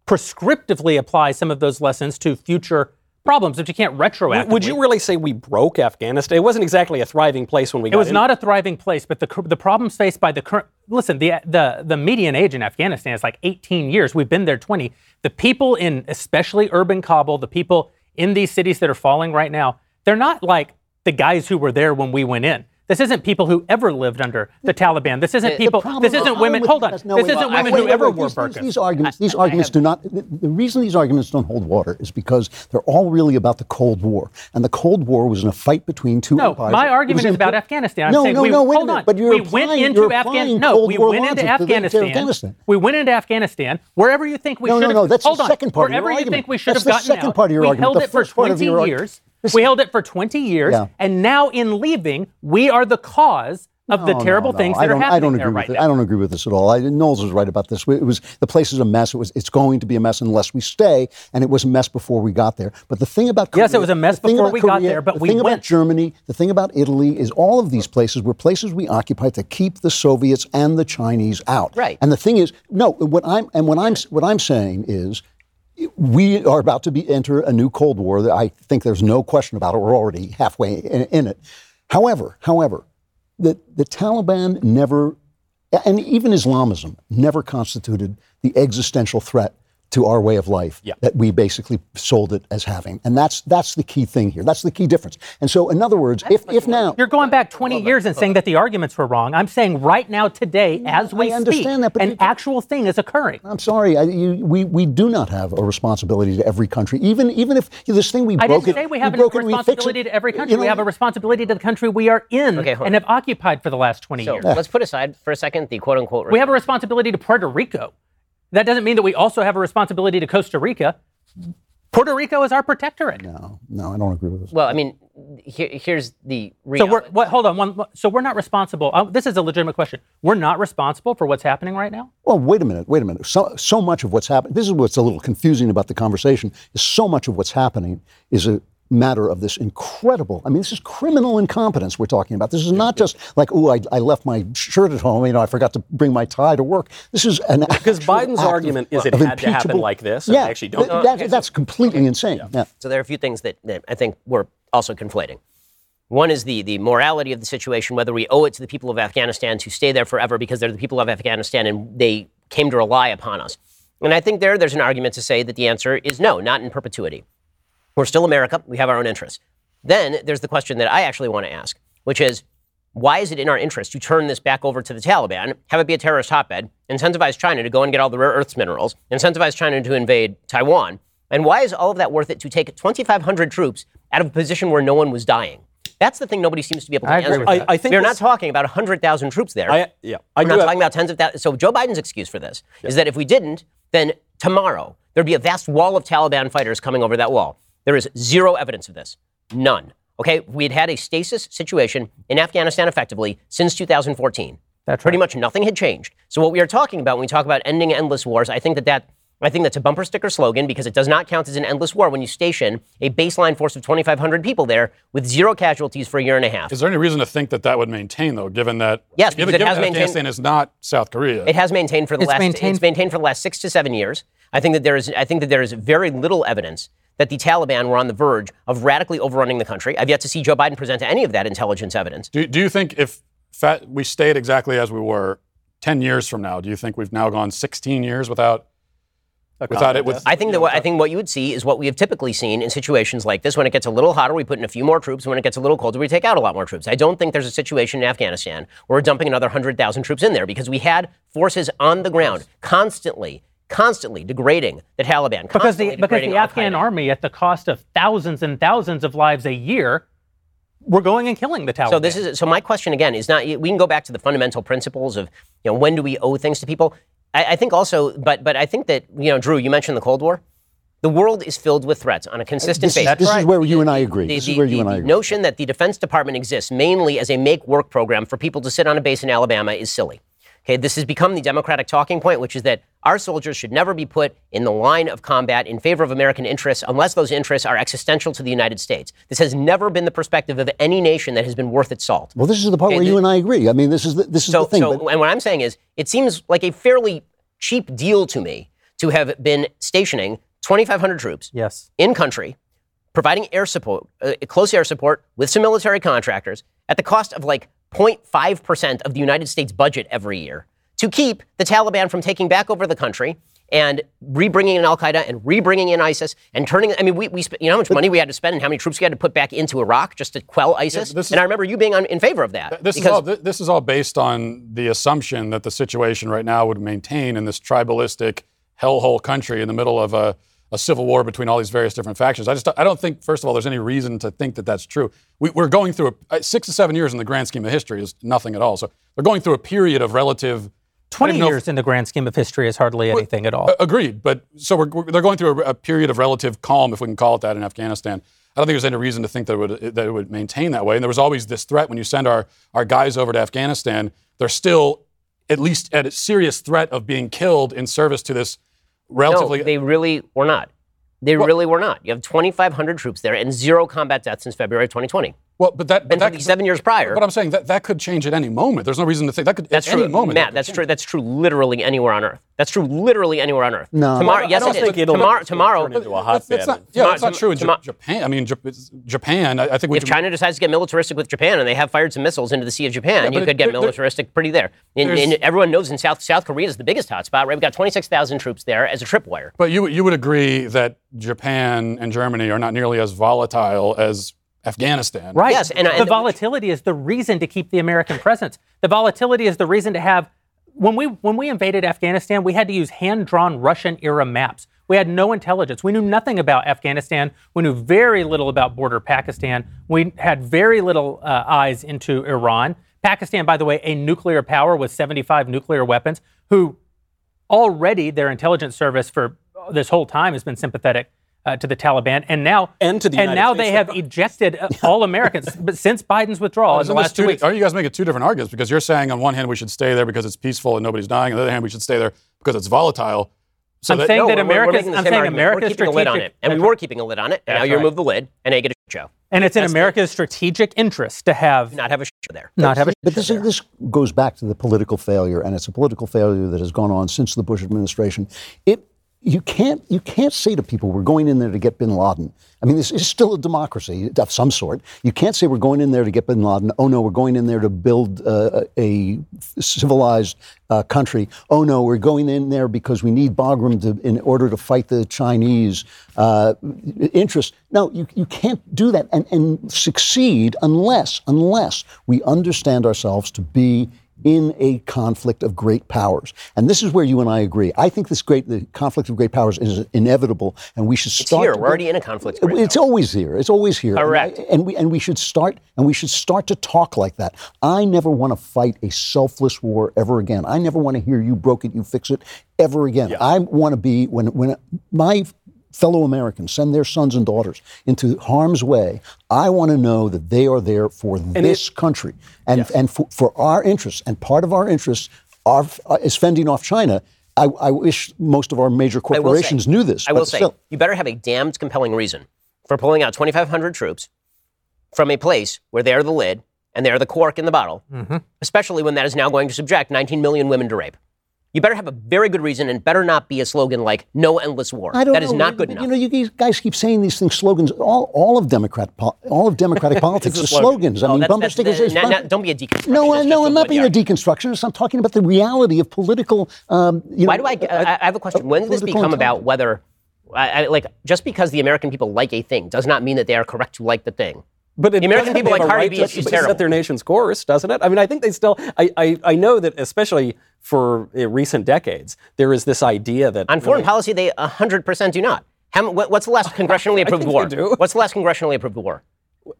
prescriptively apply some of those lessons to future problems, but you can't retroactively. Would you really say we broke Afghanistan? It wasn't exactly a thriving place when we got It was in. not a thriving place, but the the problems faced by the current listen the the the median age in Afghanistan is like 18 years. We've been there 20. The people in especially urban Kabul, the people in these cities that are falling right now, they're not like the guys who were there when we went in. This isn't people who ever lived under the Taliban. This isn't people. This isn't women. Hold on. no, This wait, isn't wait, women wait, who wait, ever wait, wore these, burqas. These, these arguments, these arguments do not. The, the reason these arguments don't hold water is because they're all really about the Cold War, and the Cold War was in a fight between two No, empires. my argument was is about Afghanistan. I'm no, saying no, we, no, wait hold on. But you're we applying, went into Afghanistan. No, we went into logic to the- to Afghanistan. Afghanistan. We went into Afghanistan. Wherever you think we should no, have. no, that's the second part of your Wherever you think we should That's the second part of your we argument. held The it for first part of 20 your argu- years. We held it for 20 years, Yeah. and now in leaving, we are the cause of the terrible no, no. things that are happening I don't there agree right with now. I don't agree with this at all. I, Knowles was right about this. It was the place is a mess. It was. It's going to be a mess unless we stay, and it was a mess before we got there. But the thing about Yes, it was a mess before we got there, but the we thing went. about Germany, the thing about Italy is all of these places were places we occupied to keep the Soviets and the Chinese out. Right. And the thing is, no. What I'm and what I'm what I'm saying is we are about to be enter a new Cold War. That I think there's no question about it. We're already halfway in, in it. However, however, the the Taliban never, and even Islamism never constituted the existential threat to our way of life that we basically sold it as having, and that's that's the key thing here. That's the key difference. And so, in other words, if if now You're going back 20 years and saying that the arguments were wrong. I'm saying right now, today, as we I understand speak, that, but an you- actual thing is occurring. I'm sorry, I, you, we we do not have a responsibility to every country, even even if this thing we I broke didn't it, say we have a we fix responsibility to every country. You know, we have a responsibility to the country we are in Okay, and on. have occupied for the last 20 So years. let's put aside for a second the quote unquote. We have a responsibility to Puerto Rico. That doesn't mean that we also have a responsibility to Costa Rica. Puerto Rico is our protectorate. No, no, I don't agree with this. Well, I mean, here, here's the So we're what, hold on one. So we're not responsible. Uh, this is a legitimate question. We're not responsible for what's happening right now. Well, wait a minute, wait a minute. So, so much of what's happening, this is what's a little confusing about the conversation, is so much of what's happening is a matter of this incredible, I mean, this is criminal incompetence we're talking about. This is not just like, oh, I, I left my shirt at home, you know, I forgot to bring my tie to work. This is an Because Biden's act of- argument is it of had to happen like this, Yeah, I actually don't th- know. that- that's completely insane. Yeah. So there are a few things that, that I think we're also conflating. One is the, the morality of the situation, whether we owe it to the people of Afghanistan to stay there forever because they're the people of Afghanistan and they came to rely upon us. And I think there, there's an argument to say that the answer is no, not in perpetuity. We're still America. We have our own interests. Then there's the question that I actually want to ask, which is why is it in our interest to turn this back over to the Taliban, have it be a terrorist hotbed, incentivize China to go and get all the rare earths minerals, incentivize China to invade Taiwan? And why is all of that worth it to take 2,500 troops out of a position where no one was dying? That's the thing nobody seems to be able to I agree answer. with I- that. I think We're not talking about 100,000 troops there. I, yeah, I We're do not have- talking about tens of thousands. So Joe Biden's excuse for this is that if we didn't, then tomorrow there'd be a vast wall of Taliban fighters coming over that wall. There is zero evidence of this. None. Okay, we had had a stasis situation in Afghanistan effectively since 2014. That's Pretty right. much nothing had changed. So what we are talking about when we talk about ending endless wars, I think that that I think that's a bumper sticker slogan because it does not count as an endless war when you station a baseline force of 2,500 people there with zero casualties for a year and a half. Is there any reason to think that that would maintain, though, given that Yes, because given, it has given that maintained- Afghanistan is not South Korea? It has maintained for the It's last maintained- it's maintained for the last six to seven years. I think that there is I think that there is very little evidence that the Taliban were on the verge of radically overrunning the country. I've yet to see Joe Biden present any of that intelligence evidence. do, do you think if fat, we stayed exactly as we were 10 years from now, do you think we've now gone 16 years without without it? With, I think that what I think what you would see is what we have typically seen in situations like this. When it gets a little hotter, we put in a few more troops. When it gets a little colder, we take out a lot more troops. I don't think there's a situation in Afghanistan where we're dumping another hundred thousand troops in there because we had forces on the ground constantly, constantly degrading the Taliban. because the because the Afghan Al-Qaeda. army, at the cost of thousands and thousands of lives a year, we're going and killing the Taliban. So this is so. My question again is not. We can go back to the fundamental principles of you know when do we owe things to people. I, I think also, but but I think that you know, Drew, you mentioned the Cold War. The world is filled with threats on a consistent This is, basis. this is where you and I agree. The, this the- is where you the- and I agree. the notion that the Defense Department exists mainly as a make work program for people to sit on a base in Alabama is silly. Okay, this has become the Democratic talking point, which is that our soldiers should never be put in the line of combat in favor of American interests unless those interests are existential to the United States. This has never been the perspective of any nation that has been worth its salt. well, this is the part Okay, where the- you and I agree. I mean, this is the, this is So, the thing. so but- and what I'm saying is, it seems like a fairly cheap deal to me to have been stationing 2,500 troops yes. in country, providing air support, uh, close air support with some military contractors at the cost of like 0.5% of the United States budget every year to keep the Taliban from taking back over the country and rebringing in Al Qaeda and rebringing in ISIS and turning. I mean, we, we sp- you know how much money we had to spend and how many troops we had to put back into Iraq just to quell ISIS. this is- and I remember you being on, in favor of that. This is all. This is all based on the assumption that the situation right now would maintain in this tribalistic hellhole country in the middle of a, a civil war between all these various different factions. I just I don't think, first of all, there's any reason to think that that's true. We, we're going through a, uh, six to seven years in the grand scheme of history is nothing at all. So they're going through a period of relative. 20 even know if- years in the grand scheme of history is hardly anything at all. Agreed, but so we're, we're- they're going through a, a period of relative calm, if we can call it that, in Afghanistan. I don't think there's any reason to think that it would that it would maintain that way. And there was always this threat when you send our our guys over to Afghanistan. They're still at least at a serious threat of being killed in service to this relatively. No, they really were not. They really were not. You have 2,500 troops there and zero combat deaths since February of 2020. Well, but that but And that seven years prior. But I'm saying that that could change at any moment. There's no reason to think that could That's at true, any moment. Matt. That's true. That's true. Literally anywhere on Earth. That's true. Literally anywhere on Earth. No. Tomorrow, I yes, don't it think is. it'll Tomorrow, turn tomorrow. into a hotbed. that's not, yeah, Tomorrow- that's not true in tomorrow- Japan. I mean, Japan. I, I think we. If China decides to get militaristic with Japan and they have fired some missiles into the Sea of Japan, but you it- could get there- there- militaristic pretty there. And, and everyone knows in South South Korea is the biggest hotspot, right? We've got 26,000 troops there as a tripwire. But you you would agree that Japan and Germany are not nearly as volatile as Afghanistan. Right. Yes, and- the volatility is the reason to keep the American presence. The volatility is the reason to have. When we when we invaded Afghanistan, we had to use hand-drawn Russian era maps. We had no intelligence. We knew nothing about Afghanistan. We knew very little about border Pakistan. We had very little uh, eyes into Iran. Pakistan, by the way, a nuclear power with 75 nuclear weapons, who already their intelligence service for this whole time has been sympathetic uh, to the Taliban, and now And to the and United now States. they have ejected uh, all Americans. But since Biden's withdrawal in the last two two, weeks, are you guys making two different arguments? Because you're saying on one hand we should stay there because it's peaceful and nobody's dying. On the other hand, we should stay there because it's volatile. So I'm that- saying No, that we're- we're America's- I'm saying argument. America's we're keeping a lid on it, and we were keeping a lid on it. And now That's you right. remove the lid, and they get a show. and it's in That's the- America's strategic interest to have Not have a show there. not have a show. But this, this goes back to the political failure, and it's a political failure that has gone on since the Bush administration. It, you can't you can't say to people we're going in there to get Bin Laden. I mean, this is still a democracy of some sort. You can't say we're going in there to get Bin Laden. Oh no, we're going in there to build uh, a civilized uh, country. Oh no, we're going in there because we need Bagram to, in order to fight the Chinese uh, interests. No, you, you can't do that and, and succeed unless unless we understand ourselves to be in a conflict of great powers. And this is where you and I agree. I think this great the conflict of great powers is inevitable, and we should It's start. here. We're already in a conflict. it's now. always here. It's always here. Correct. And, I- and we and we should start and we should start to talk like that. I never want to fight a selfless war ever again. I never want to hear you broke it, you fix it ever again. I want to be when when my fellow Americans send their sons and daughters into harm's way, I want to know that they are there for this country and and for, for our interests. And part of our interests are, uh, is fending off China. I, I wish most of our major I will say- corporations knew this. I will but say, still. you better have a damned compelling reason for pulling out 2,500 troops from a place where they're the lid and they're the cork in the bottle, Mm-hmm. especially when that is now going to subject 19 million women to rape. You better have a very good reason and better not be a slogan like "No endless war." I don't That know. is not good but, enough. You know, you guys- keep saying these things, slogans. All, all of Democrat, all of democratic politics are slogan. slogans. I Oh, mean, that's- bumper stickers. is now- bumper- don't be a deconstructionist. no, I- no, I'm not being you a deconstructionist. I'm talking about the reality of political. Um, you Why know, do I? I, I have a question. When did this become about whether, I, I, like, just because the American people like a thing does not mean that they are correct to like the thing. But it American people like Cardi right B she's set their nation's course, doesn't it? I mean, I think they still. I I, I know that especially for uh, recent decades, there is this idea that On foreign really- policy, they 100% do not. How, what's the last congressionally approved war? What's the last congressionally approved war?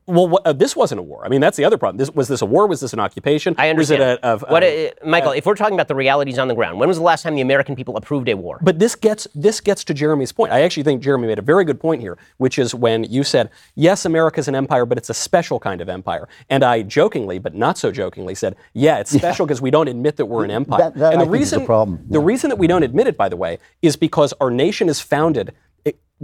Well, what, uh, this wasn't a war. I mean, that's the other problem. This, was this a war? Was this an occupation? I understand. Was it a, of, what, Michael, if we're talking about the realities on the ground, when was the last time the American people approved a war? But this gets this gets to Jeremy's point. I actually think Jeremy made a very good point here, which is when you said, "Yes, America's an empire, but it's a special kind of empire." And I jokingly, but not so jokingly, said, "Yeah, it's special because we don't admit that we're an empire." That- that and I the think is the reason problem, the reason that we don't admit it, by the way, is because our nation is founded.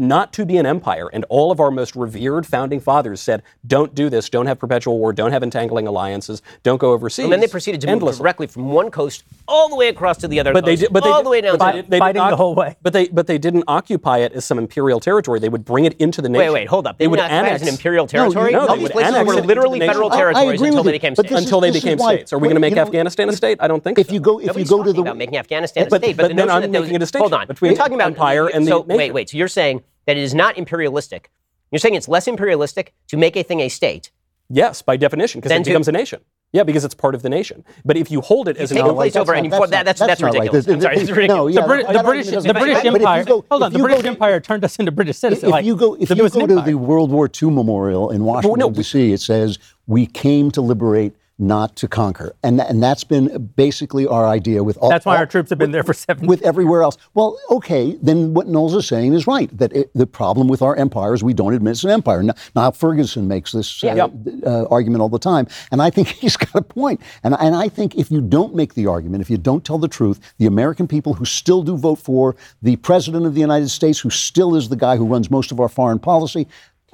Not to be an empire, and all of our most revered founding fathers said, "Don't do this. Don't have perpetual war. Don't have entangling alliances. Don't go overseas." and then they proceeded to move directly from one coast all the way across to the other But they coast, did, but they all did, the way down but to they, did- they did Fighting the not- whole way. But they, but they didn't occupy it as some imperial territory. They would bring it into the Wait, nation. wait, wait, hold up. They, They would would not annex annex an imperial territory? you- No, all they these would places annex were it into literally the nation. federal I- I territories agree until they became states. this is- until they became why- states. Are we going to make Afghanistan a state? I don't think If so. you go, if you go to talking the about making Afghanistan a state, but but, then notion I'm that making a state. distinction hold on, between you're talking about empire and the so, Wait, wait. So you're saying that it is not imperialistic. You're saying it's less imperialistic to make a thing a state Yes, by definition, because Then it to- becomes a nation. Yeah, because it's part of the nation. But if you hold it as an take a empire, place that's over and you that's that. That's that's that's ridiculous. The- I'm sorry, the- it's no, yeah, the, Brit- the British, argument the British but if you Empire. go- hold on, the British go- Empire turned us into British citizens. If like, you go, if you go to the World War II memorial in Washington no, D.C., it says we came to liberate, not to conquer, and and that's been basically our idea with all. That's why all- our troops have been there for seven. with everywhere else. Well, okay, then what Knowles is saying is right. That it, the problem with our empire is we don't admit it's an empire. Now, now Ferguson makes this uh, uh, argument all the time, and I think he's got a point. And and I think if you don't make the argument, if you don't tell the truth, the American people who still do vote for the president of the United States, who still is the guy who runs most of our foreign policy.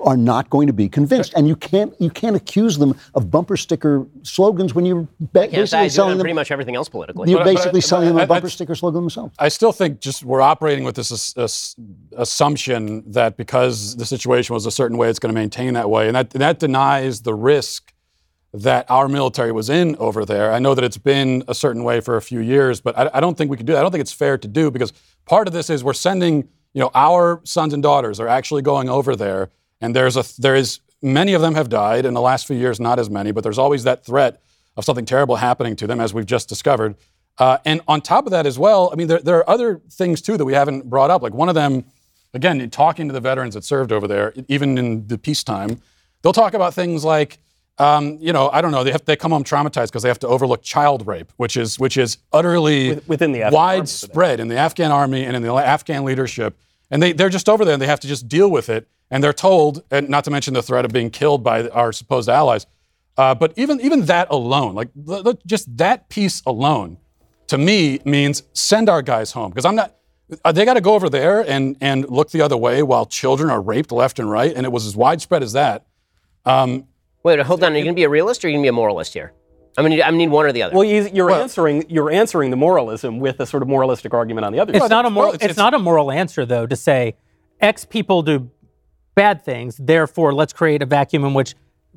Are not going to be convinced, and you can't you can't accuse them of bumper sticker slogans when you're ba- Can't basically I do selling on them. pretty much everything else politically. You're But- but- basically but selling them I- a I- bumper sticker slogan themselves. I still think just we're operating with this as- as- assumption that because the situation was a certain way, it's going to maintain that way, and that that denies the risk that our military was in over there. I know that it's been a certain way for a few years, but I, I don't think we can do that. I don't think it's fair to do because part of this is we're sending, you know, our sons and daughters are actually going over there, and there's a there is many of them have died in the last few years, not as many, but there's always that threat of something terrible happening to them, as we've just discovered. Uh, and on top of that as well, I mean, there, there are other things too that we haven't brought up. Like one of them, again, in talking to the veterans that served over there, even in the peacetime, they'll talk about things like, um, you know, I don't know, they have they come home traumatized because they have to overlook child rape, which is which is utterly With- within the Afghan widespread in the Afghan army and in the Afghan leadership. And they, they're just over there and they have to just deal with it. And they're told, and not to mention the threat of being killed by our supposed allies. Uh, but even even that alone, like the, the- just that piece alone, to me means send our guys home because I'm not. Uh, they got to go over there and and look the other way while children are raped left and right, and it was as widespread as that. Um, Wait, hold on. Are you going to be a realist or are you going to be a moralist here? I'm going to need, I'm need one or the other. Well, you, you're Well- answering you're answering the moralism with a sort of moralistic argument on the other It's side. not a moral. well, it's, it's- not a moral answer though to say X people do bad things, therefore let's create a vacuum in which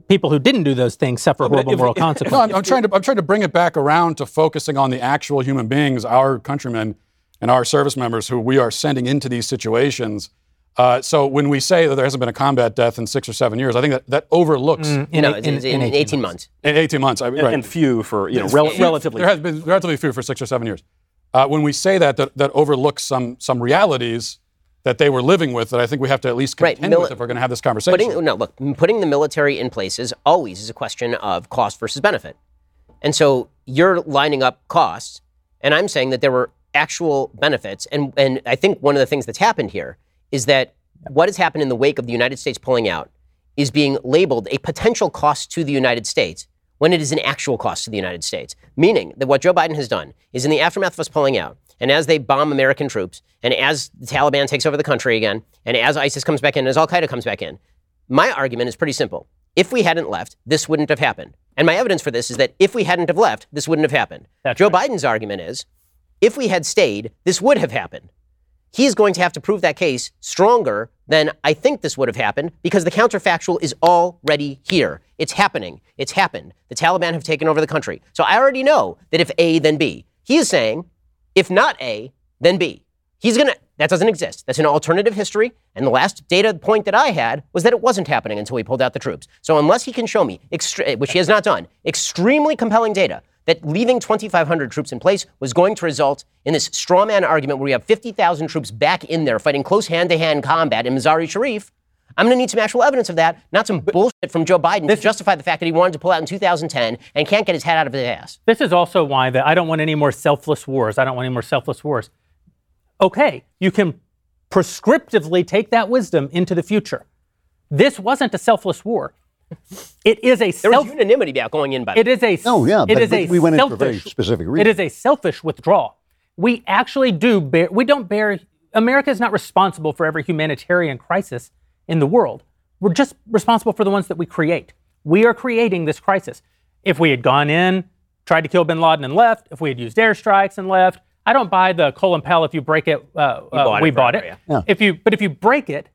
people who didn't do those things suffer horrible if- moral if- no, consequences. I'm, I'm trying to I'm trying to bring it back around to focusing on the actual human beings, our countrymen and our service members who we are sending into these situations. Uh, so when we say that there hasn't been a combat death in six or seven years, I think that, that overlooks In no, eight- it's, in- in in, 18 months. in 18 months. I mean, right. and few for you know rel- relatively. There has been relatively few for six or seven years. Uh, when we say that, that, that overlooks some some realities that they were living with that I think we have to at least Right, contend with if we're going to have this conversation. Putting, no, look, putting the military in place is always is a question of cost versus benefit. And so you're lining up costs, and I'm saying that there were actual benefits. And, and I think one of the things that's happened here is that what has happened in the wake of the United States pulling out is being labeled a potential cost to the United States when it is an actual cost to the United States. Meaning that what Joe Biden has done is in the aftermath of us pulling out, and as they bomb American troops, and as the Taliban takes over the country again, and as ISIS comes back in, as Al Qaeda comes back in, my argument is pretty simple. If we hadn't left, this wouldn't have happened. And my evidence for this is that if we hadn't have left, this wouldn't have happened. That's Joe right. Biden's argument is if we had stayed, this would have happened. He's going to have to prove that case stronger than I think this would have happened because the counterfactual is already here. It's happening. It's happened. The Taliban have taken over the country. So I already know that if A, then B. He is saying, if not A, then B. He's going to, that doesn't exist. That's an alternative history. And the last data point that I had was that it wasn't happening until he pulled out the troops. So unless he can show me, extre- eh, which he has not done, extremely compelling data that leaving 2,500 troops in place was going to result in this straw man argument where we have 50,000 troops back in there fighting close hand to hand combat in Mazari Sharif. I'm going to need some actual evidence of that, not some bullshit from Joe Biden to justify the fact that he wanted to pull out in 2010 and can't get his head out of his ass. This is also why that I don't want any more selfless wars. I don't want any more selfless wars. Okay, you can prescriptively take that wisdom into the future. This wasn't a selfless war. It is a There was unanimity about going in by It is a. No, yeah, It but- is but a we went in for very specific It reason. is a selfish withdrawal. We actually do bear. We don't bear. America is not responsible for every humanitarian crisis in the world. We're just responsible for the ones that we create. We are creating this crisis. If we had gone in, tried to kill Bin Laden and left, if we had used airstrikes and left, I don't buy the Colin Powell. If you break it, uh, uh, bought it we for bought it. America, yeah. If you, but if you break it,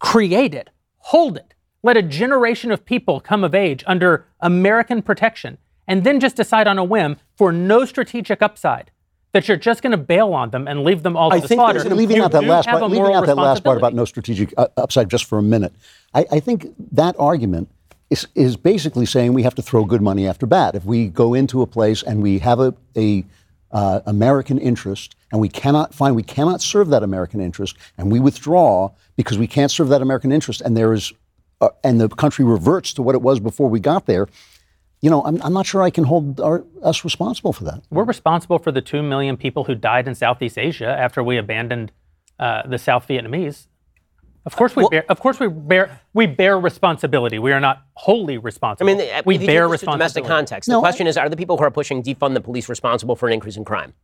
create it, hold it, let a generation of people come of age under American protection, and then just decide on a whim for no strategic upside that you're just going to bail on them and leave them all to I the think slaughter. leaving You out that last part, leaving out that last part about no strategic uh, upside just for a minute. I, I think that argument is, is basically saying we have to throw good money after bad. If we go into a place and we have a, a uh, American interest and we cannot find we cannot serve that American interest and we withdraw because we can't serve that American interest and there is uh, and the country reverts to what it was before we got there. You know, I'm, I'm not sure I can hold our, us responsible for that. We're responsible for the two million people who died in Southeast Asia after we abandoned uh, the South Vietnamese. Of course, we bear. Of course, we bear. We bear responsibility. We are not wholly responsible. I mean, we bear responsibility. this to domestic responsibility. context. No, the question is, are the people who are pushing defund the police responsible for an increase in crime?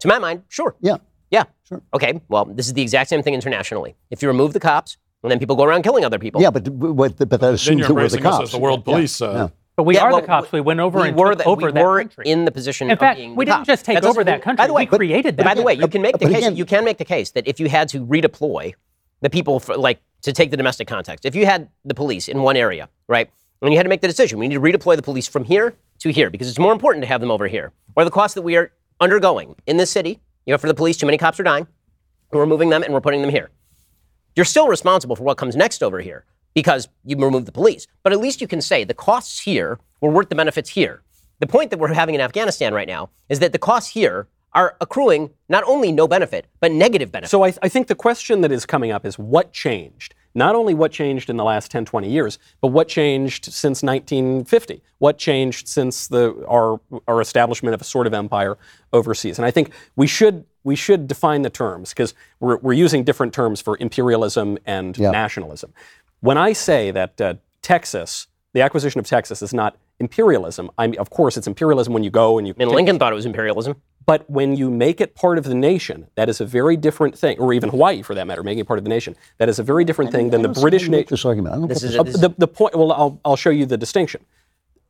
To my mind, sure. Yeah. Yeah. Sure. Okay. Well, this is the exact same thing internationally. If you remove the cops, and then people go around killing other people. Yeah, but but, but that then assumes you're that we're the embracing us cops. as the world Yeah, police. Uh, yeah. But we Yeah, are well, the cops. We went over we and were the, over we that were country. in the position In fact, of being cops. we the didn't cops. just take That over that country. By the way, We created that By the way, you can make the case. you can make the case that if you had to redeploy the people, for, like to take the domestic context, if you had the police in one area, right, and you had to make the decision, we need to redeploy the police from here to here because it's more important to have them over here, or the cost that we are undergoing in this city. You know, for the police, too many cops are dying. We're removing them and we're putting them here you're still responsible for what comes next over here because you remove the police. But at least you can say the costs here were worth the benefits here. The point that we're having in Afghanistan right now is that the costs here are accruing not only no benefit, but negative benefit. So I, I think the question that is coming up is what changed? Not only what changed in the last 10, 20 years, but what changed since 1950? What changed since the, our, our establishment of a sort of empire overseas? And I think we should, we should define the terms because we're, we're using different terms for imperialism and Yeah. nationalism. When I say that uh, Texas, the acquisition of Texas is not imperialism, I mean, of course, it's imperialism when you go and you I mean, Lincoln thought it was imperialism. but when you make it part of the nation, that is a very different thing, or even Hawaii for that matter, making it part of the nation, that is a very different thing than the I don't see British how you make nation. This argument. I don't This get is this. a- this- The, the point, well, I'll, I'll show you the distinction.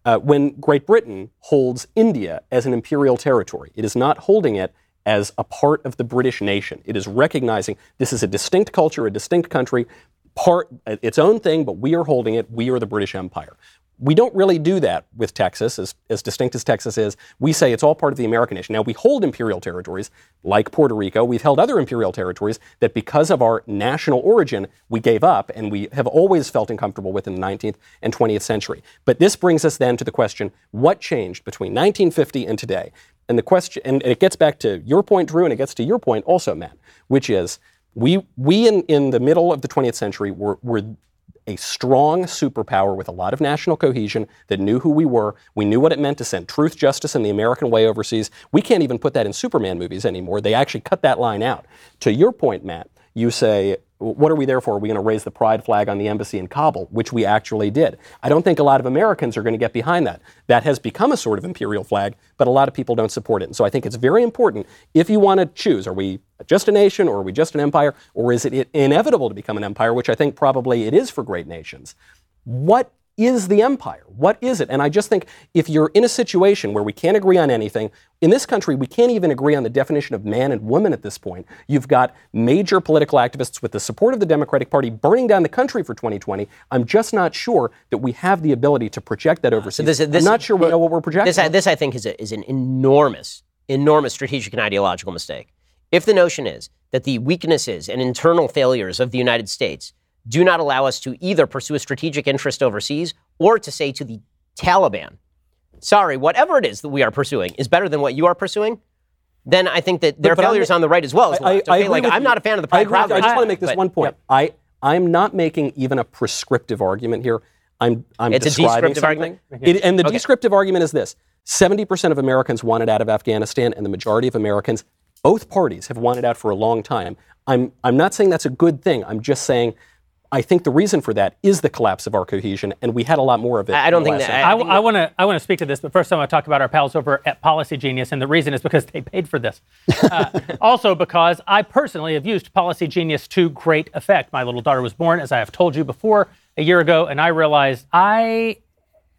Uh, when Great Britain holds India as an imperial territory, it is not holding it as a part of the British nation. It is recognizing this is a distinct culture, a distinct country, part its own thing, but we are holding it. We are the British Empire. We don't really do that with Texas, as, as distinct as Texas is. We say it's all part of the American nation. Now, we hold imperial territories like Puerto Rico. We've held other imperial territories that, because of our national origin, we gave up and we have always felt uncomfortable with in the 19th and 20th century. But this brings us then to the question what changed between 1950 and today? And the question, and it gets back to your point, Drew, and it gets to your point also, Matt, which is we, we in, in the middle of the 20th century were, were a strong superpower with a lot of national cohesion that knew who we were. We knew what it meant to send truth, justice, and the American way overseas. We can't even put that in Superman movies anymore. They actually cut that line out. To your point, Matt, you say, what are we there for? Are we going to raise the pride flag on the embassy in Kabul, which we actually did? I don't think a lot of Americans are going to get behind that. That has become a sort of imperial flag, but a lot of people don't support it. And so I think it's very important if you want to choose, are we just a nation or are we just an empire or is it inevitable to become an empire, which I think probably it is for great nations? What is the empire? What is it? And I just think if you're in a situation where we can't agree on anything, in this country, we can't even agree on the definition of man and woman at this point. You've got major political activists with the support of the Democratic Party burning down the country for 2020. I'm just not sure that we have the ability to project that overseas. So this, this, I'm not sure we know what we're projecting. This, this I think, is, a, is an enormous, enormous strategic and ideological mistake. If the notion is that the weaknesses and internal failures of the United States do not allow us to either pursue a strategic interest overseas or to say to the Taliban, sorry, whatever it is that we are pursuing is better than what you are pursuing, then I think that there are failures on the right as well. As I, I, I like, I'm you. not a fan of the private crowd. I just want to make this but, one point. I, I'm not making even a prescriptive argument here. I'm, I'm it's describing a descriptive something. argument. It, and the okay. descriptive argument is this 70% of Americans wanted out of Afghanistan, and the majority of Americans, both parties, have wanted out for a long time. I'm, I'm not saying that's a good thing. I'm just saying I think the reason for that is the collapse of our cohesion, and we had a lot more of it. I don't think that. I, I, I want to. I want to speak to this, but first I want to talk about our pals over at Policy Genius, and the reason is because they paid for this. Uh, also, because I personally have used Policy Genius to great effect. My little daughter was born, as I have told you before, a year ago, and I realized I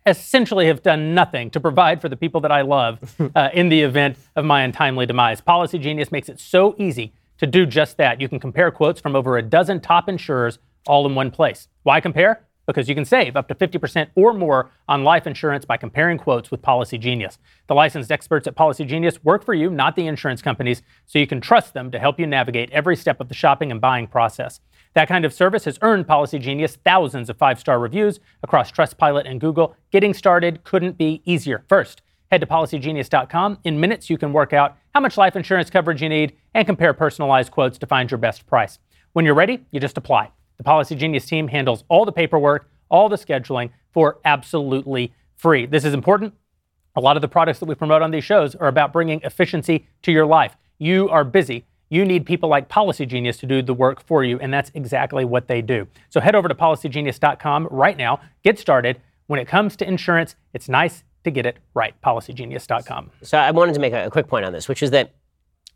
essentially have done nothing to provide for the people that I love uh, in the event of my untimely demise. Policy Genius makes it so easy to do just that. You can compare quotes from over a dozen top insurers all in one place. Why compare? Because you can save up to 50% or more on life insurance by comparing quotes with Policy Genius. The licensed experts at Policy Genius work for you, not the insurance companies, so you can trust them to help you navigate every step of the shopping and buying process. That kind of service has earned Policy Genius thousands of five star reviews across Trustpilot and Google. Getting started couldn't be easier. First, head to policygenius.com. In minutes, you can work out how much life insurance coverage you need and compare personalized quotes to find your best price. When you're ready, you just apply. The Policy Genius team handles all the paperwork, all the scheduling for absolutely free. This is important. A lot of the products that we promote on these shows are about bringing efficiency to your life. You are busy. You need people like Policy Genius to do the work for you, and that's exactly what they do. So head over to policygenius.com right now. Get started. When it comes to insurance, it's nice to get it right. Policygenius.com. So I wanted to make a, quick point on this, which is that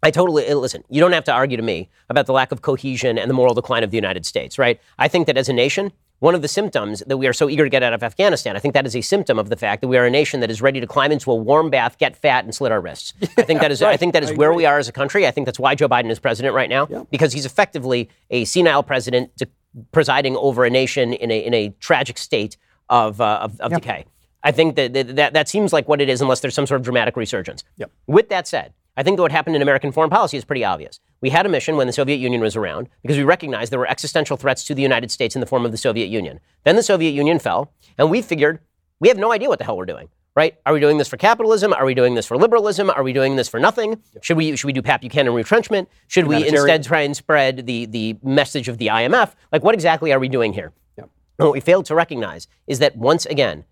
I totally uh, listen. You don't have to argue to me about the lack of cohesion and the moral decline of the United States, right? I think that as a nation, one of the symptoms that we are so eager to get out of Afghanistan, I think that is a symptom of the fact that we are a nation that is ready to climb into a warm bath, get fat, and slit our wrists. I think that is. right. I think that is where we are as a country. I think that's why Joe Biden is president right now, yeah. because he's effectively a senile president to, presiding over a nation in a in a tragic state of uh, of, of decay. I think that, that that seems like what it is, unless there's some sort of dramatic resurgence. With that said. I think that what happened in American foreign policy is pretty obvious. We had a mission when the Soviet Union was around because we recognized there were existential threats to the United States in the form of the Soviet Union. Then the Soviet Union fell, and we figured we have no idea what the hell we're doing. Right? Are we doing this for capitalism? Are we doing this for liberalism? Are we doing this for nothing? Should we should we do Pat Buchanan retrenchment? Should we instead try and spread the the message of the IMF? Like what exactly are we doing here? Yep. what we failed to recognize is that once again,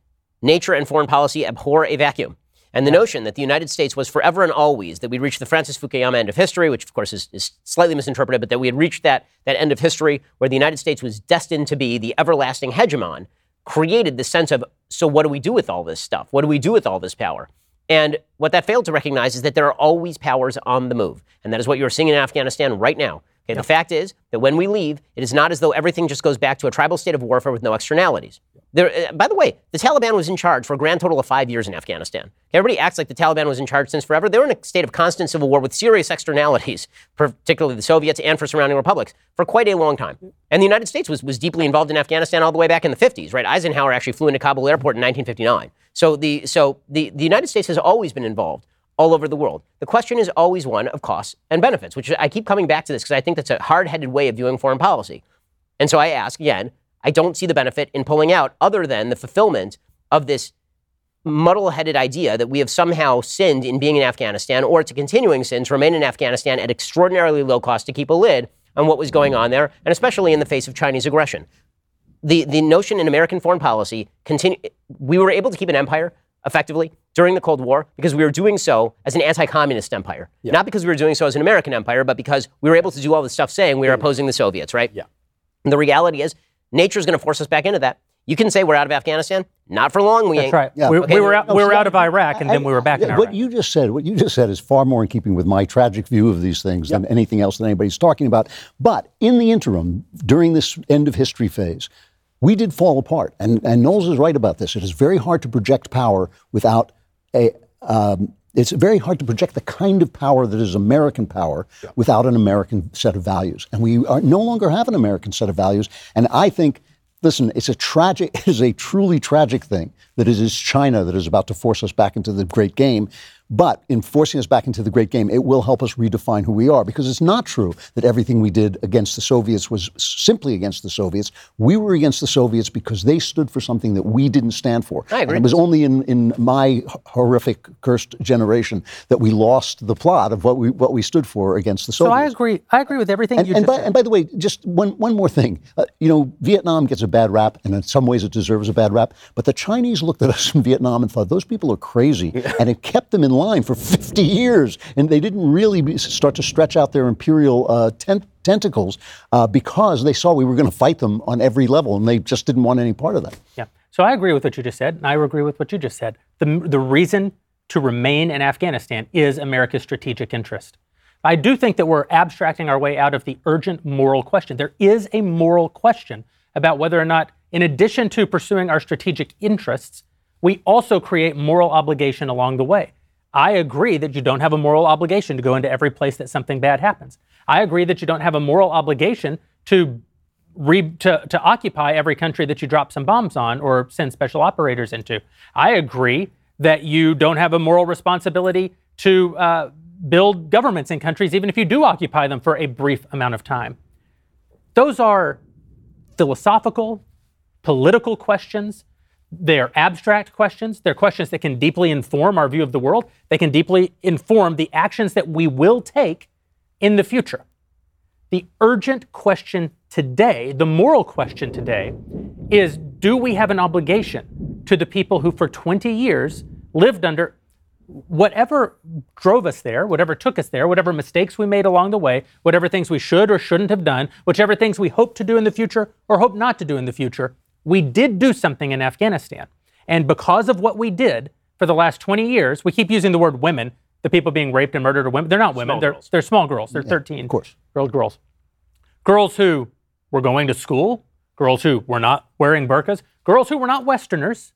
nature and foreign policy abhor a vacuum. And the notion that the United States was forever and always, that we'd reached the Francis Fukuyama end of history, which of course is, is, slightly misinterpreted, but that we had reached that, that end of history where the United States was destined to be the everlasting hegemon, created the sense of, so what do we do with all this stuff? What do we do with all this power? And what that failed to recognize is that there are always powers on the move. And that is what you're seeing in Afghanistan right now. Okay, the fact is that when we leave, it is not as though everything just goes back to a tribal state of warfare with no externalities. There, uh, by the way, the Taliban was in charge for a grand total of five years in Afghanistan. Everybody acts like the Taliban was in charge since forever. They were in a state of constant civil war with serious externalities, particularly the Soviets and for surrounding republics, for quite a long time. And the United States was, was deeply involved in Afghanistan all the way back in the 50s, right? Eisenhower actually flew into Kabul airport in 1959. So the, so the, the United States has always been involved all over the world. The question is always one of costs and benefits, which I keep coming back to this because I think that's a hard headed way of viewing foreign policy. And so I ask again, I don't see the benefit in pulling out other than the fulfillment of this muddle headed idea that we have somehow sinned in being in Afghanistan or to continuing sin to remain in Afghanistan at extraordinarily low cost to keep a lid on what was going on there, and especially in the face of Chinese aggression. The, the notion in American foreign policy, continue, we were able to keep an empire effectively during the Cold War because we were doing so as an anti communist empire. Yeah. Not because we were doing so as an American empire, but because we were able to do all this stuff saying we were mm-hmm. opposing the Soviets, right? Yeah. And the reality is, nature is going to force us back into that. You can say we're out of Afghanistan. Not for long. We That's ain't. right. Yeah. We, okay. we, were out. No, we were out of Iraq, and I, then we were back in Iraq. What you just said, what you just said, is far more in keeping with my tragic view of these things yep. than anything else that anybody's talking about. But in the interim, during this end of history phase, we did fall apart. And, and Knowles is right about this. It is very hard to project power without a. Um, it's very hard to project the kind of power that is American power yeah. without an American set of values. And we are, no longer have an American set of values. And I think listen, it's a tragic, it is a truly tragic thing that it is China that is about to force us back into the great game. But in forcing us back into the great game, it will help us redefine who we are because it's not true that everything we did against the Soviets was simply against the Soviets. We were against the Soviets because they stood for something that we didn't stand for. I agree. And it was only in, in my horrific, cursed generation that we lost the plot of what we what we stood for against the Soviets. So I agree. I agree with everything and, you and just by, said. And by the way, just one one more thing. Uh, you know, Vietnam gets a bad rap, and in some ways it deserves a bad rap. But the Chinese looked at us in Vietnam and thought those people are crazy, and it kept them in line for 50 50 years, and they didn't really start to stretch out their imperial uh, tent- tentacles uh, because they saw we were going to fight them on every level, and they just didn't want any part of that. Yeah. So I agree with what you just said, and I agree with what you just said. The, the reason to remain in Afghanistan is America's strategic interest. I do think that we're abstracting our way out of the urgent moral question. There is a moral question about whether or not, in addition to pursuing our strategic interests, we also create moral obligation along the way. I agree that you don't have a moral obligation to go into every place that something bad happens. I agree that you don't have a moral obligation to re- to, to occupy every country that you drop some bombs on or send special operators into. I agree that you don't have a moral responsibility to uh, build governments in countries, even if you do occupy them for a brief amount of time. Those are philosophical, political questions they're abstract questions. They're questions that can deeply inform our view of the world. They can deeply inform the actions that we will take in the future. The urgent question today, the moral question today, is do we have an obligation to the people who for 20 years lived under whatever drove us there, whatever took us there, whatever mistakes we made along the way, whatever things we should or shouldn't have done, whichever things we hope to do in the future or hope not to do in the future, we did do something in Afghanistan. And because of what we did for the last 20 years, we keep using the word women, the people being raped and murdered are women. They're not women, small they're, girls. they're small girls. They're yeah, 13 of course. year old girls. Girls who were going to school, girls who were not wearing burqas, girls who were not Westerners.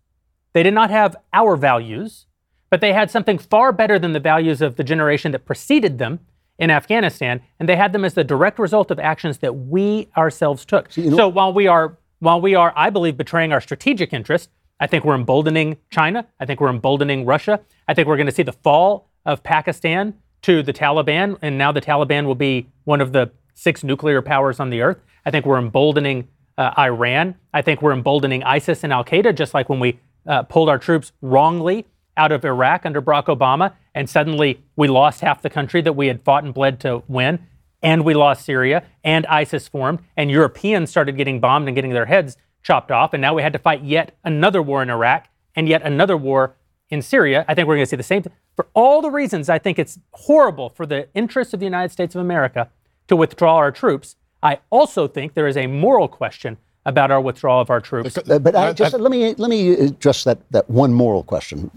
They did not have our values, but they had something far better than the values of the generation that preceded them in Afghanistan, and they had them as the direct result of actions that we ourselves took. So, you know, so while we are while we are, I believe, betraying our strategic interest, I think we're emboldening China. I think we're emboldening Russia. I think we're going to see the fall of Pakistan to the Taliban, and now the Taliban will be one of the six nuclear powers on the earth. I think we're emboldening uh, Iran. I think we're emboldening ISIS and Al Qaeda, just like when we uh, pulled our troops wrongly out of Iraq under Barack Obama, and suddenly we lost half the country that we had fought and bled to win and we lost Syria, and ISIS formed, and Europeans started getting bombed and getting their heads chopped off, and now we had to fight yet another war in Iraq and yet another war in Syria. I think we're going to see the same thing. For all the reasons I think it's horrible for the interests of the United States of America to withdraw our troops, I also think there is a moral question about our withdrawal of our troops. But, but I, just, let me let me address that that one moral question,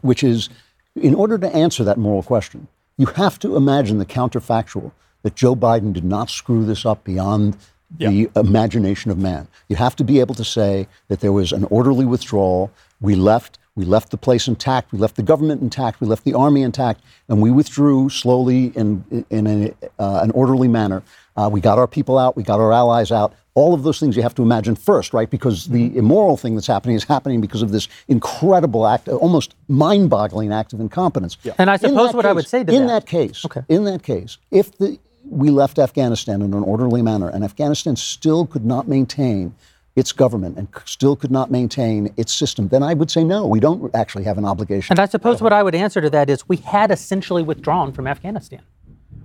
which is, in order to answer that moral question, you have to imagine the counterfactual that Joe Biden did not screw this up beyond the imagination of man. You have to be able to say that there was an orderly withdrawal. We left. We left the place intact. We left the government intact. We left the army intact, and we withdrew slowly in in a, uh, an orderly manner. Uh, we got our people out. We got our allies out. All of those things you have to imagine first, right? Because the immoral thing that's happening is happening because of this incredible act, almost mind-boggling act of incompetence. And I suppose what I would say to in that- that case, in that case, if the we left Afghanistan in an orderly manner, and Afghanistan still could not maintain its government and still could not maintain its system, then I would say no. We don't actually have an obligation. And I suppose what I would answer to that is we had essentially withdrawn from Afghanistan.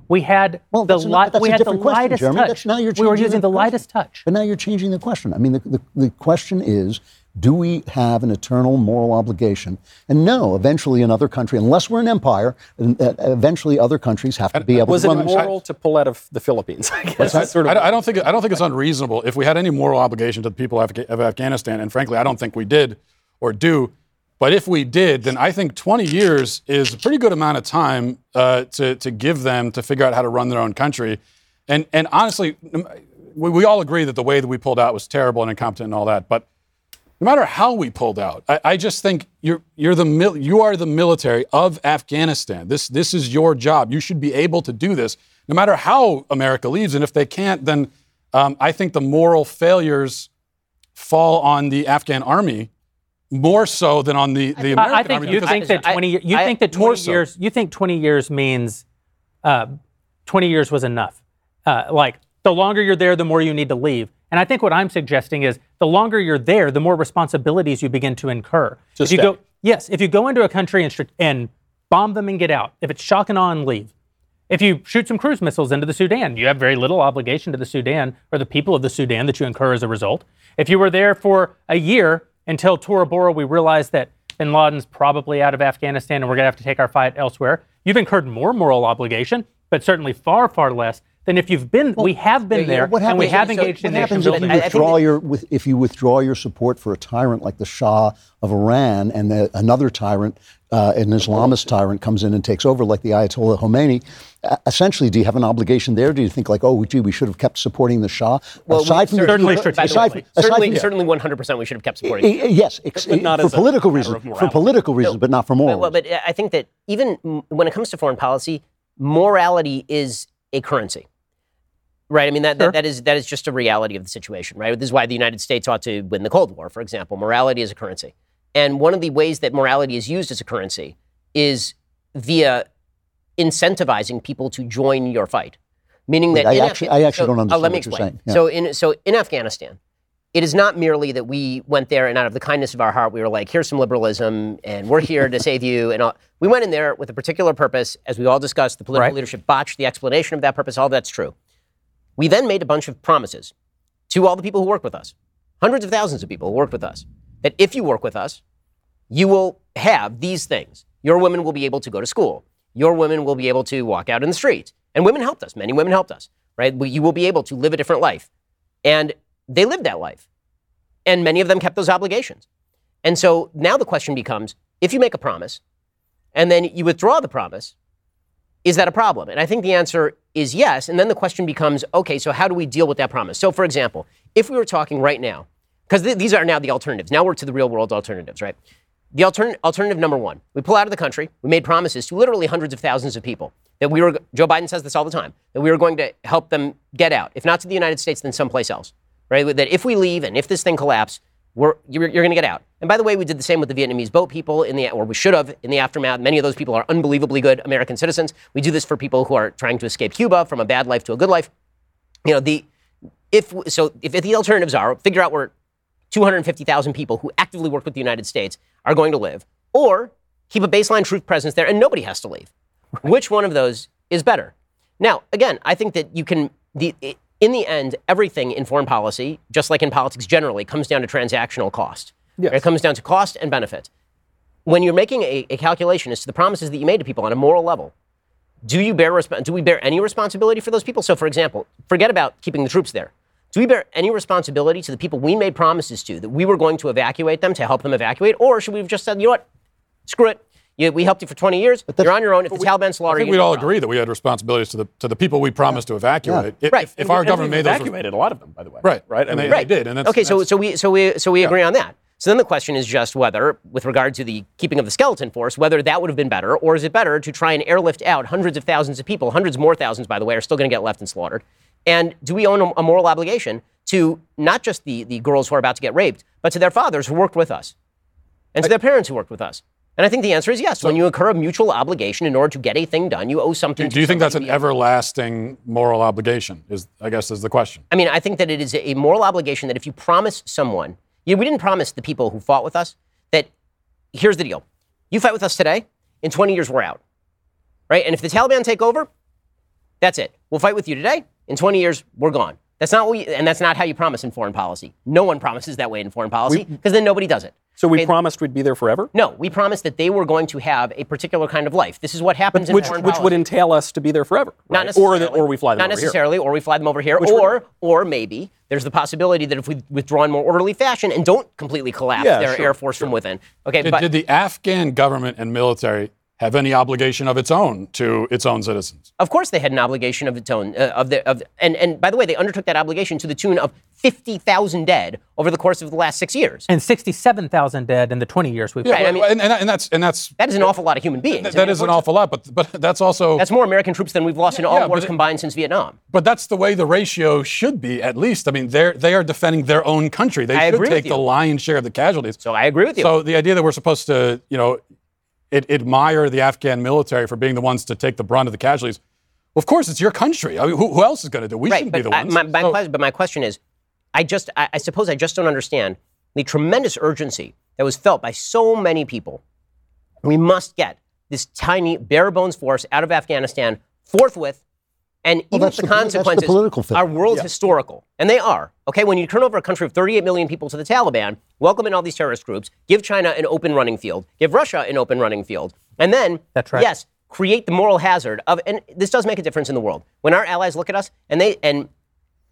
We had Well, the li- we had the question, lightest Jeremy. touch. That's- now you're we were changing using the the lightest touch. But now you're changing the question. I mean, the, the, the question is do we have an eternal moral obligation? And no, eventually another country, unless we're an empire, uh, eventually other countries have to be able Was to it run this. immoral to pull out of the Philippines? I guess that's sort of. I, don't- I don't think I don't think it's unreasonable if we had any moral obligation to the people of, of Afghanistan, and frankly, I don't think we did or do. But if we did, then I think 20 years is a pretty good amount of time uh, to to give them to figure out how to run their own country. And and honestly, we, we all agree that the way that we pulled out was terrible and incompetent and all that. But no matter how we pulled out, I, I just think you're you're the mil- you are the military of Afghanistan. This this is your job. You should be able to do this, no matter how America leaves. And if they can't, then um, I think the moral failures fall on the Afghan army more so than on the the American I, I think army. you think that 20 years. You I- think that More 20 so. years. You think 20 years means uh, 20 years was enough. Uh, like the longer you're there, the more you need to leave. And I think what I'm suggesting is the longer you're there, the more responsibilities you begin to incur. To if you stay. go, yes, if you go into a country and, and bomb them and get out, if it's shock and awe and leave, if you shoot some cruise missiles into the Sudan, you have very little obligation to the Sudan or the people of the Sudan that you incur as a result. If you were there for a year until Tora Bora, we realized that bin Laden's probably out of Afghanistan and we're going to have to take our fight elsewhere, you've incurred more moral obligation, but certainly far, far less than if you've been, we have been yeah, there What and we have so engaged what in nation happens if you I- I think withdraw that- your with, if you withdraw your support for a tyrant like the Shah of Iran, and the, another tyrant, uh, an Islamist tyrant, comes in and takes over, like the Ayatollah Khomeini? Uh, essentially, do you have an obligation there? Do you think like, oh, gee, we should have kept supporting the Shah? Well, we aside from certainly the, strategically. aside from, aside certainly, from- certainly 100% we should have kept supporting. Eh, eh, yes, ex- But not for as a political reasons. For political reasons, but not for moral. Well, but I think that even when it comes to foreign policy, morality is a currency. Right. I mean that, that that is that is just a reality of the situation, right? This is why the United States ought to win the Cold War, for example. Morality is a currency. And one of the ways that morality is used as a currency is via incentivizing people to join your fight. Meaning that I actually- Afga- I actually so- don't uh, understand let me what you're explain. saying. Yeah. So in so in Afghanistan, it is not merely that we went there and out of the kindness of our heart, we were like, here's some liberalism and we're here to save you. And all. we went in there with a particular purpose. As we all discussed, the political Right. leadership botched the explanation of that purpose. All that's true. We then made a bunch of promises to all the people who work with us, hundreds of thousands of people who worked with us, that if you work with us, you will have these things. Your women will be able to go to school. Your women will be able to walk out in the street. And women helped us. Many women helped us, right? You will be able to live a different life. And they lived that life. And many of them kept those obligations. And so now the question becomes if you make a promise and then you withdraw the promise, is that a problem? And I think the answer is yes. And then the question becomes okay, so how do we deal with that promise? So, for example, if we were talking right now, because th- these are now the alternatives, now we're to the real world alternatives, right? The altern- alternative number one, we pull out of the country. We made promises to literally hundreds of thousands of people that we were, Joe Biden says this all the time, that we were going to help them get out. If not to the United States, then someplace else, right? That if we leave and if this thing collapses, we're, you're, you're going to get out. And by the way, we did the same with the Vietnamese boat people in the, or we should have in the aftermath. Many of those people are unbelievably good American citizens. We do this for people who are trying to escape Cuba from a bad life to a good life. You know, the, if, so if the alternatives are figure out where 250,000 people who actively work with the United States are going to live, or keep a baseline truth presence there and nobody has to leave. Which one of those is better? Now, again, I think that you can, the, in the end, everything in foreign policy, just like in politics generally, comes down to transactional cost. Yes. It comes down to cost and benefit. When you're making a, a calculation as to the promises that you made to people on a moral level, do you bear resp- do we bear any responsibility for those people? So, for example, forget about keeping the troops there. Do we bear any responsibility to the people we made promises to that we were going to evacuate them to help them evacuate, or should we have just said, you know what, screw it, You, we helped you for 20 years. But you're on your own. If the Taliban I slaughter think you, we'd all uh, agree that we had responsibilities to the to the people we promised to evacuate. If, Right. if, if our government made those, evacuated a lot of them, by the way. right, right, and they, Right. they did, and that's, okay, so that's- so we so we so we agree on that. So then the question is just whether, with regard to the keeping of the skeleton force, whether that would have been better, or is it better to try and airlift out hundreds of thousands of people, hundreds more thousands, by the way, are still going to get left and slaughtered? And do we own a, a moral obligation to not just the, the girls who are about to get raped, but to their fathers who worked with us, and to their parents who worked with us? And I think the answer is yes. when you incur a mutual obligation in order to get a thing done, you owe something. do, to do you think that's an everlasting moral obligation? Is I guess is the question. I mean, I think that it is a moral obligation that if you promise someone, you know, we didn't promise the people who fought with us that here's the deal. You fight with us today, in 20 years we're out. Right? And if the Taliban take over, that's it. We'll fight with you today, in 20 years we're gone. That's not what we, and that's not how you promise in foreign policy. No one promises that way in foreign policy because then nobody does it. So we Okay, promised we'd be there forever, No, we promised that they were going to have a particular kind of life. This is what happens in which foreign which policy. would entail us to be there forever, Not necessarily. or that, or we fly them Not over here. necessarily, or we fly them over here, we're or or maybe there's the possibility that if we withdraw in more orderly fashion and don't completely collapse Yeah, their sure, air force from within. Okay, Did, but did the Afghan government and military have any obligation of its own to its own citizens? of course they had an obligation of its own. Uh, of the of and and by the way, they undertook that obligation to the tune of fifty thousand dead over the course of the last six years. And 67,000 dead in the 20 years we've Right, I mean- and, and, and that's and that's That is an awful lot of human beings. I that mean, is an awful lot, but but that's also That's more American troops than we've lost in all yeah, but wars it- combined since Vietnam. But that's the way the ratio should be, at least. I mean, they're they are defending their own country. They I should agree with take the lion's share of the casualties. So I agree with you. So the idea that we're supposed to, you know, ad- admire the Afghan military for being the ones to take the brunt of the casualties. Well, of course, it's your country. I mean, who, who else is going to do? it? We right, shouldn't be the I- ones. my, my So- question, but my question is, I just, I, I suppose, I just don't understand the tremendous urgency that was felt by so many people. We must get this tiny, bare bones force out of Afghanistan forthwith. And even that's if the the poli- that's the consequences political are world historical, and they are. Okay, when you turn over a country of 38 million people to the Taliban, welcome in all these terrorist groups, give China an open running field, give Russia an open running field, and then That's right. yes, create the moral hazard of, and this does make a difference in the world. When our allies look at us and they and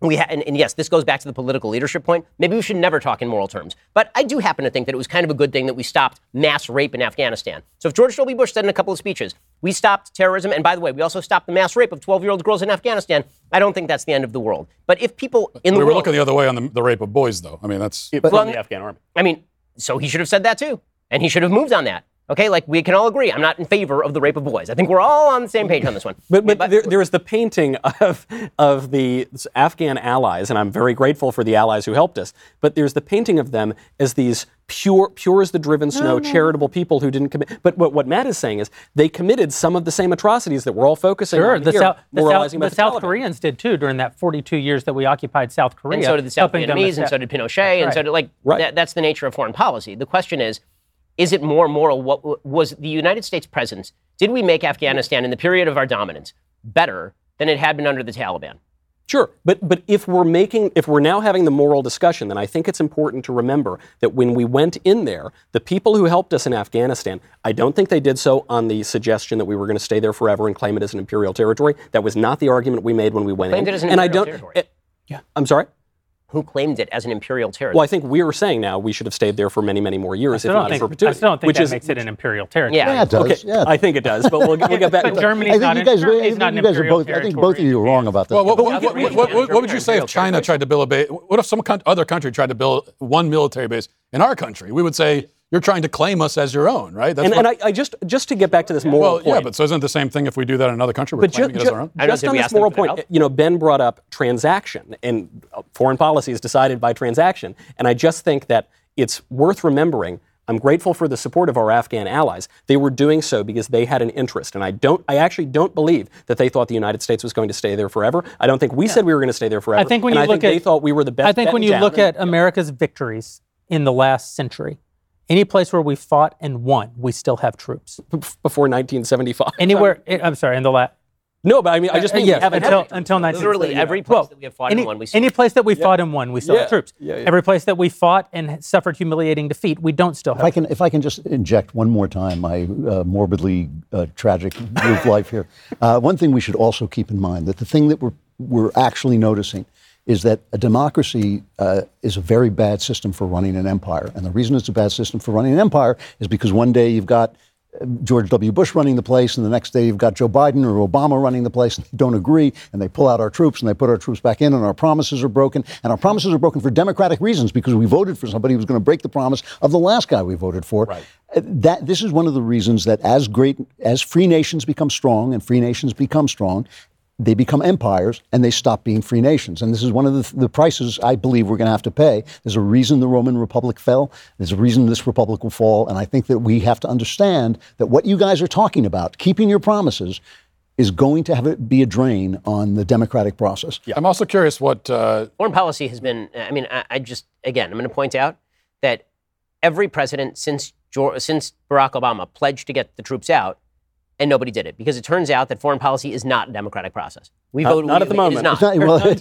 we ha- and, and yes, this goes back to the political leadership point. Maybe we should never talk in moral terms. But I do happen to think that it was kind of a good thing that we stopped mass rape in Afghanistan. So if George W. Bush said in a couple of speeches, we stopped terrorism, and by the way, we also stopped the mass rape of 12-year-old girls in Afghanistan, I don't think that's the end of the world. But if people in the we were world, looking the other way on the, the rape of boys, though. I mean, that's from Well, the Afghan army. I mean, so he should have said that too. And he should have moved on that. Okay, like we can all agree. I'm not in favor of the rape of boys. I think we're all on the same page on this one. But, but, there, there is the painting of, of the Afghan allies, and I'm very grateful for the allies who helped us. But there's the painting of them as these pure, pure as the driven snow, oh, charitable people who didn't commit. But what, what Matt is saying is they committed some of the same atrocities that we're all focusing Sure, on the, here, South, the, South, moralizing the South Koreans did too during that 42 years that we occupied South Korea. and so did the South Vietnamese, and so did Pinochet, and so did like Right. that, that's the nature of foreign policy. The question is, is it more moral? What was the United States presence? Did we make Afghanistan in the period of our dominance better than it had been under the Taliban? Sure, but but if we're making if we're now having the moral discussion, then I think it's important to remember that when we went in there, the people who helped us in Afghanistan, I don't think they did so on the suggestion that we were going to stay there forever and claim it as an imperial territory. That was not the argument we made when we went Claimed in. it as an and I imperial don't. territory. eh, yeah, I'm sorry. Who claimed it as an imperial territory? Well, I think we were saying now we should have stayed there for many, many more years, I if don't not in think, I still don't think which that is, makes it an imperial territory. Yeah. Yeah, it does. Okay, yeah. I think it does, but we'll, we'll get back. But to Germany's I think not you guys, imperial- I it's not think you guys are imperial both. I think both of you are wrong about this. Well, what, But what, what, what, what, what would you say if China tried to build a base? What if some other country tried to build one military base in our country? We would say you're trying to claim us as your own, right? That's and, what, and I, I just just to get back to this moral well, point. yeah, but so isn't the same thing if we do that in another country? We're But ju- claiming it as our own. I just think on we this moral point, help. you know, Ben brought up transaction, and uh, foreign policy is decided by transaction. And I just think that it's worth remembering. I'm grateful for the support of our Afghan allies. They were doing so because they had an interest, and I don't. I actually don't believe that they thought the United States was going to stay there forever. I don't think we said we were going to stay there forever. I think when and you I look think at, they thought we were the best. I think when you look and- at America's victories in the last century, any place where we fought and won, we still have troops. before 1975. Anywhere, I'm sorry, in the last. No, but I mean, I just mean yes, haven't until had until 19. Literally every place that we have fought any, and won, we still any place that we fought and won, we still Yeah, have troops. yeah, yeah. Every place that we fought and suffered humiliating defeat, we don't still have. If I can, if I can just inject one more time my uh, morbidly uh, tragic view of life here. Uh, one thing we should also keep in mind that the thing that we're we're actually noticing is that a democracy uh, is a very bad system for running an empire, and the reason it's a bad system for running an empire is because one day you've got George W. Bush running the place, and the next day you've got Joe Biden or Obama running the place, and they don't agree, and they pull out our troops and they put our troops back in, and our promises are broken. And our promises are broken for democratic reasons because we voted for somebody who was going to break the promise of the last guy we voted for. Right. Uh, That this is one of the reasons that as great as free nations become strong and free nations become strong, they become empires and they stop being free nations. And this is one of the, the prices I believe we're going to have to pay. There's a reason the Roman Republic fell. There's a reason this republic will fall. And I think that we have to understand that what you guys are talking about, keeping your promises, is going to have it be a drain on the democratic process. Yeah. I'm also curious what uh, Foreign policy has been, I mean, I, I just, again, I'm going to point out that every president since, George, since Barack Obama pledged to get the troops out, and nobody did it because it turns out that foreign policy is not a democratic process. We Not- vote not at the moment. is not. It's not, well,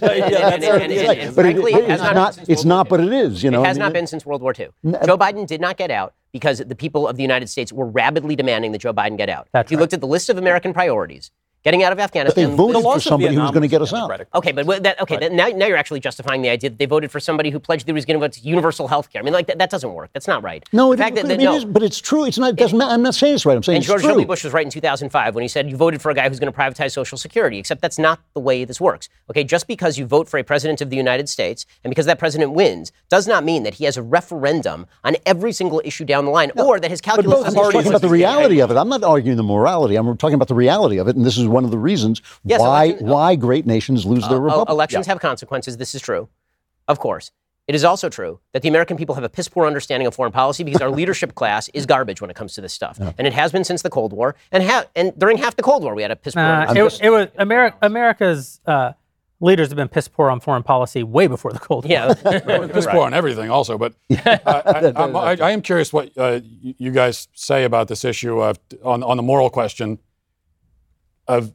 but frankly, but it it's not been not, since it's not, but it is, you know. It has I not been since World War II. Joe Biden did not get out because the people of the United States were rabidly demanding that Joe Biden get out. That's if you right. looked at the list of American priorities, getting out of But they Afghanistan. voted The for somebody who was going to get us out. Okay, but that, okay, then now, now you're actually justifying the idea that they voted for somebody who pledged that he was going to go to universal health care. I mean, like that, that doesn't work. That's not right. No, it, fact it, that, that- it no. is, but it's true. It's not. It doesn't matter. I'm not saying it's right. I'm saying And it's George true. W. Bush was right in 2005 when he said you voted for a guy who's going to privatize Social Security. Except that's not the way this works. Okay, just because you vote for a president of the United States and because that president wins does not mean that he has a referendum on every single issue down the line, or that his But calculus. both is I'm talking about the reality of it. I'm not arguing the morality. I'm talking about the reality of it, and this is one of the reasons Yes, why election- why great nations lose their Oh, republic. elections have consequences. This is true, of course. It is also true that the American people have a piss poor understanding of foreign policy because our leadership class is garbage when it comes to this stuff, and it has been since the Cold War. And ha- and during half the Cold War, we had a piss poor. Nah, understanding. it, it was America, America's uh, leaders have been piss poor on foreign policy way before the Cold War. yeah, piss poor on everything also, but uh, I, I'm- I, I am curious what uh, you guys say about this issue of on, on the moral question of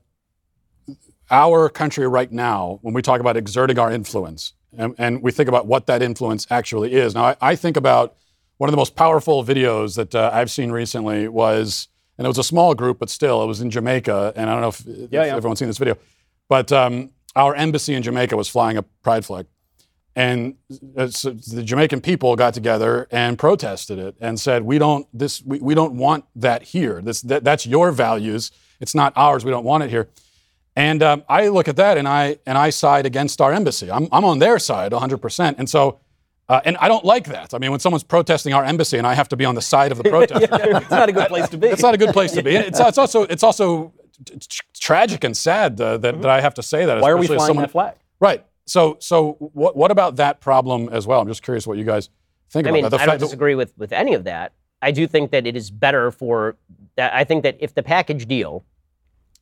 our country right now when we talk about exerting our influence and, and we think about what that influence actually is. Now, I, I think about one of the most powerful videos that uh, I've seen recently was, and it was a small group, but still, it was in Jamaica, and I don't know if, if yeah. everyone's seen this video, but um, our embassy in Jamaica was flying a pride flag and uh, so the Jamaican people got together and protested it and said, "We don't this we, we don't want that here. This that, that's your values. It's not ours. We don't want it here." And um, I look at that and I and I side against our embassy. I'm I'm on their side 100. percent And so. Uh, and I don't like that. I mean, when someone's protesting our embassy and I have to be on the side of the protester, it's not a good place to be. it's not a good place to be. And It's, it's also it's also t- t- tragic and sad uh, that, that I have to say that. Why are we flying someone- that flag? Right. So, so what, what about that problem as well? I'm just curious what you guys think I about mean, that. The I don't fact that- disagree with, with any of that. I do think that it is better for. I think that if the package deal,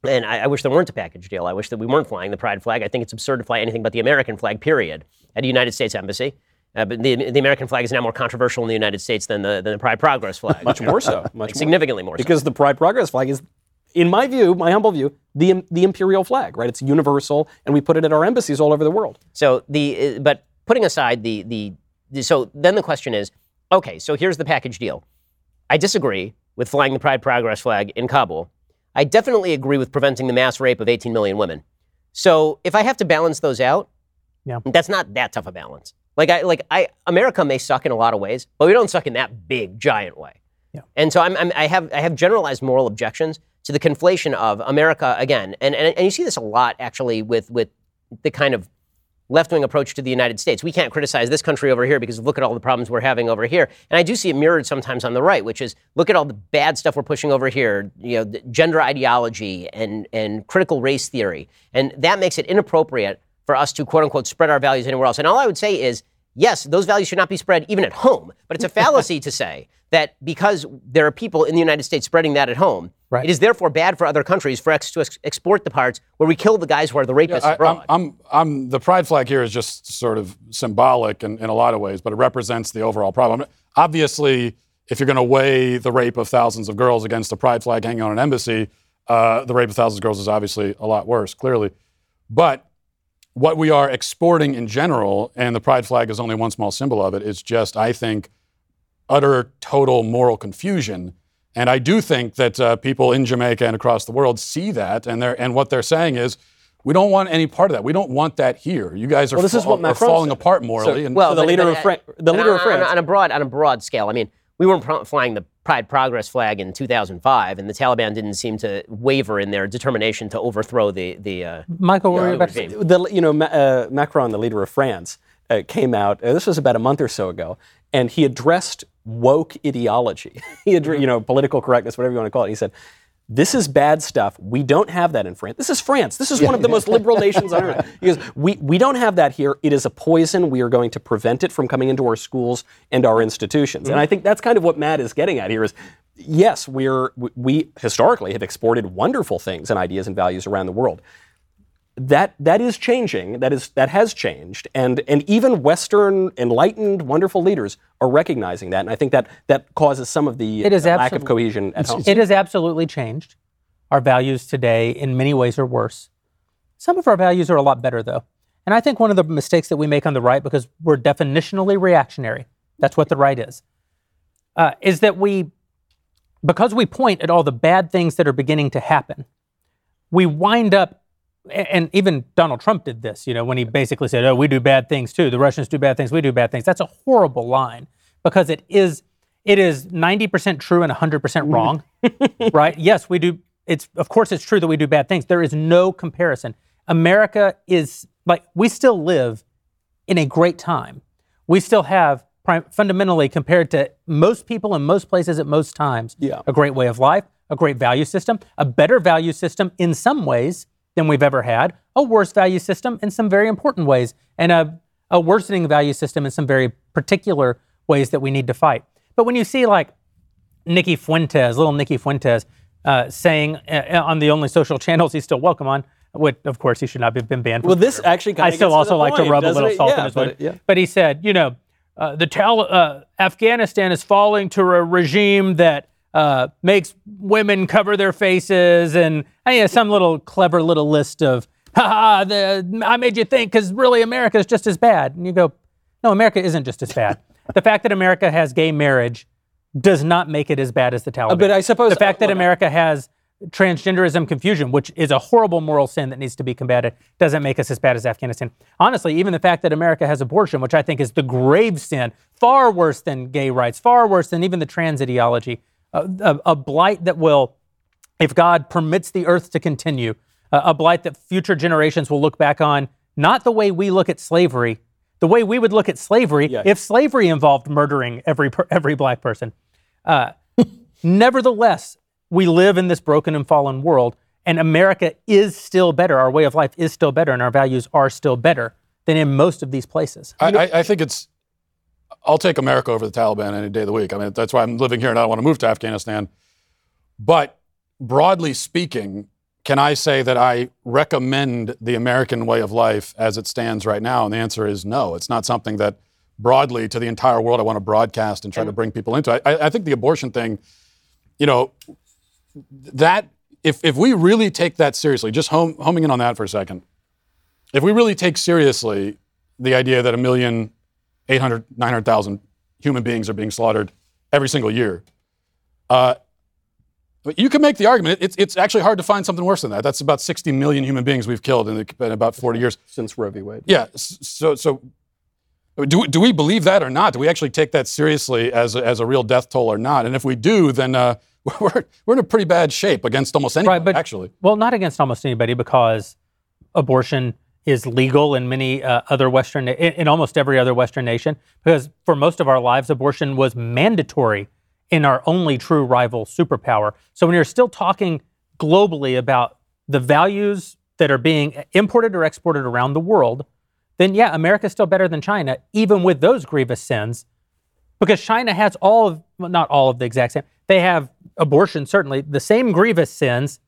and I, I wish there weren't a package deal. I wish that we weren't flying the pride flag. I think it's absurd to fly anything but the American flag. Period. At a United States embassy. Uh, but the, the American flag is now more controversial in the United States than the, than the Pride Progress flag. Much more so. Much more. Significantly more so. Because the Pride Progress flag is, in my view, my humble view, the the imperial flag, right? It's universal, and we put it at our embassies all over the world. So the uh, but putting aside the, the the so then the question is, okay, so here's the package deal. I disagree with flying the Pride Progress flag in Kabul. I definitely agree with preventing the mass rape of 18 million women. So if I have to balance those out, Yeah. that's not that tough a balance. Like I like I America may suck in a lot of ways, but we don't suck in that big giant way. Yeah. And so I'm, I'm, I have I have generalized moral objections to the conflation of America again, and, and and you see this a lot actually with with the kind of left wing approach to the United States. We can't criticize this country over here because look at all the problems we're having over here. And I do see it mirrored sometimes on the right, which is look at all the bad stuff we're pushing over here, you know, the gender ideology and, and critical race theory. And that makes it inappropriate for us to quote unquote spread our values anywhere else. And all I would say is, yes, those values should not be spread even at home. But it's a fallacy to say that because there are people in the United States spreading that at home, Right. it is therefore bad for other countries for us to ex- export the parts where we kill the guys who are the rapists I, abroad. I'm, I'm, the pride flag here is just sort of symbolic in, in a lot of ways, but it represents the overall problem. Obviously, if you're going to weigh the rape of thousands of girls against a pride flag hanging on an embassy, uh, the rape of thousands of girls is obviously a lot worse, clearly. But what we are exporting in general, and the pride flag is only one small symbol of it, is just, I think, utter total moral confusion. And I do think that uh, people in Jamaica and across the world see that, and they're and what they're saying is, we don't want any part of that. We don't want that here. You guys are, Well, this is what are falling said. apart morally. So- and well, the but- leader but, of Fran- uh, the leader on, of France. On, on a broad on a broad scale, I mean, we weren't pro- flying the Pride Progress flag in 2005, and the Taliban didn't seem to waver in their determination to overthrow the the. Uh, Michael, what were you about to say? the you know Ma- uh, Macron, the leader of France, uh, came out. Uh, this was about a month or so ago, and he addressed woke ideology. he addressed, mm-hmm. you know political correctness, whatever you want to call it. He said. This is bad stuff. We don't have that in France. This is France. This is one of the most liberal nations on earth. He goes, we, we don't have that here. It is a poison. We are going to prevent it from coming into our schools and our institutions. And mm-hmm. I think that's kind of what Matt is getting at here is yes, we're, we historically have exported wonderful things and ideas and values around the world that that is changing. That is that has changed, and and even Western enlightened, wonderful leaders are recognizing that, and I think that that causes some of the It is lack of cohesion at home. It has absolutely changed. Our values today, in many ways, are worse. Some of our values are a lot better, though. And I think one of the mistakes that we make on the right, because we're definitionally reactionary, that's what the right is, uh, is that we, because we point at all the bad things that are beginning to happen, we wind up, and even Donald Trump did this, you know, when he basically said, oh, we do bad things too. The Russians do bad things, we do bad things. That's a horrible line because it is, it is 90% true and 100% mm-hmm. wrong, right? Yes, we do. It's, of course, it's true that we do bad things. There is no comparison. America is like, we still live in a great time. We still have, prim- fundamentally, compared to most people in most places at most times, Yeah. a great way of life, a great value system, a better value system in some ways than we've ever had, a worse value system in some very important ways, and a, a worsening value system in some very particular ways that we need to fight. But when you see like Nikki Fuentes, little Nikki Fuentes, uh, saying uh, on the only social channels he's still welcome on, which of course he should not have been banned. Well, this Twitter. actually I still to also the like to rub a little it? salt Yeah, in his wound. yeah. But he said, you know, uh, the Tal- uh, Afghanistan is falling to a regime that uh, makes women cover their faces, and I mean, some little clever little list of, ha the, I made you think because really America is just as bad. And you go, no, America isn't just as bad. the fact that America has gay marriage does not make it as bad as the Taliban. but I suppose- the fact that America has transgenderism confusion, which is a horrible moral sin that needs to be combated, doesn't make us as bad as Afghanistan. Honestly, even the fact that America has abortion, which I think is the grave sin, far worse than gay rights, far worse than even the trans ideology, a, a, blight that will, if God permits the earth to continue, a, a blight that future generations will look back on, not the way we look at slavery, the way we would look at slavery Yeah. if slavery involved murdering every every black person. Uh, nevertheless, we live in this broken and fallen world, and America is still better. Our way of life is still better, and our values are still better than in most of these places. I, I, I think it's. I'll take America over the Taliban any day of the week. I mean, that's why I'm living here and I don't want to move to Afghanistan. But broadly speaking, can I say that I recommend the American way of life as it stands right now? And the answer is no. It's not something that broadly to the entire world I want to broadcast and try to bring people into. I, I I think the abortion thing, you know, that if if we really take that seriously, just home, homing in on that for a second, if we really take seriously the idea that a million, 800, 900,000 human beings are being slaughtered every single year, uh, but you can make the argument. It's, it's actually hard to find something worse than that. That's about 60 million human beings we've killed in, the, in about 40 years. since Roe v. Wade. Yeah. So, so do, do we believe that or not? Do we actually take that seriously as a, as a real death toll or not? And if we do, then uh, we're, we're in a pretty bad shape against almost anybody, Right, but actually. well, not against almost anybody because abortion is legal in many uh, other Western, in, almost every other Western nation. Because for most of our lives, abortion was mandatory in our only true rival superpower. So when you're still talking globally about the values that are being imported or exported around the world, then yeah, America's still better than China, even with those grievous sins because China has all of, well, not all of the exact same, they have abortion, certainly, the same grievous sins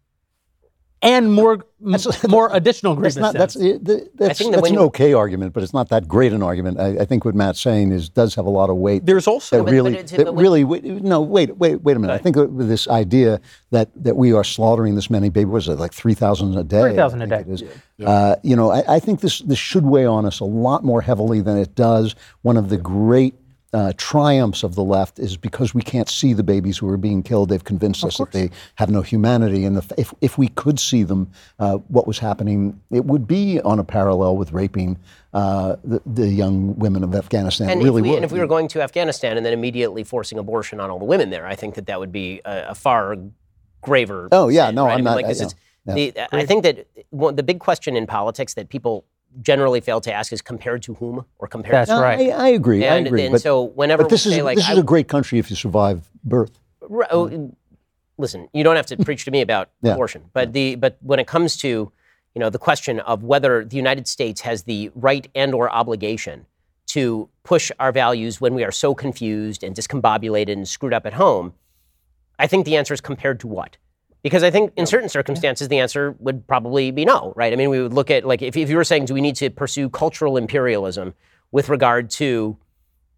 and more, m- more additional grievous That's not. That's sins. it- that's, think that's when an okay argument, but it's not that great an argument. I, I think what Matt's saying is does have a lot of weight. There's also- that really, that really. No, wait, wait, wait a minute. I think this idea that that we are slaughtering this many babies, was it like three thousand a day? 3,000 I a think day. It is. Uh, you know, I, I think this this should weigh on us a lot more heavily than it does. One of the great uh, triumphs of the left is because we can't see the babies who are being killed. They've convinced us that they have no humanity. And the, if, if we could see them, uh, what was happening, it would be on a parallel with raping uh, the, the young women of Afghanistan. And, really if we, would. and if we were going to Afghanistan and then immediately forcing abortion on all the women there, I think that that would be a, a far graver. Oh, yeah, sin, no, right? I I'm mean, not- like, it's- yeah, the- I think that one, the big question in politics that people generally fail to ask is compared to whom or compared That's to. No, right. I, I agree. I agree. and but, so whenever but this we is say, like, this I- is a great country if you survive birth. Right, oh, mm. listen, you don't have to preach to me about Yeah. abortion, but the but when it comes to you know the question of whether the United States has the right and or obligation to push our values when we are so confused and discombobulated and screwed up at home, I think the answer is compared to what? Because I think in certain circumstances the answer would probably be no, right? I mean, we would look at like if, if you were saying, do we need to pursue cultural imperialism with regard to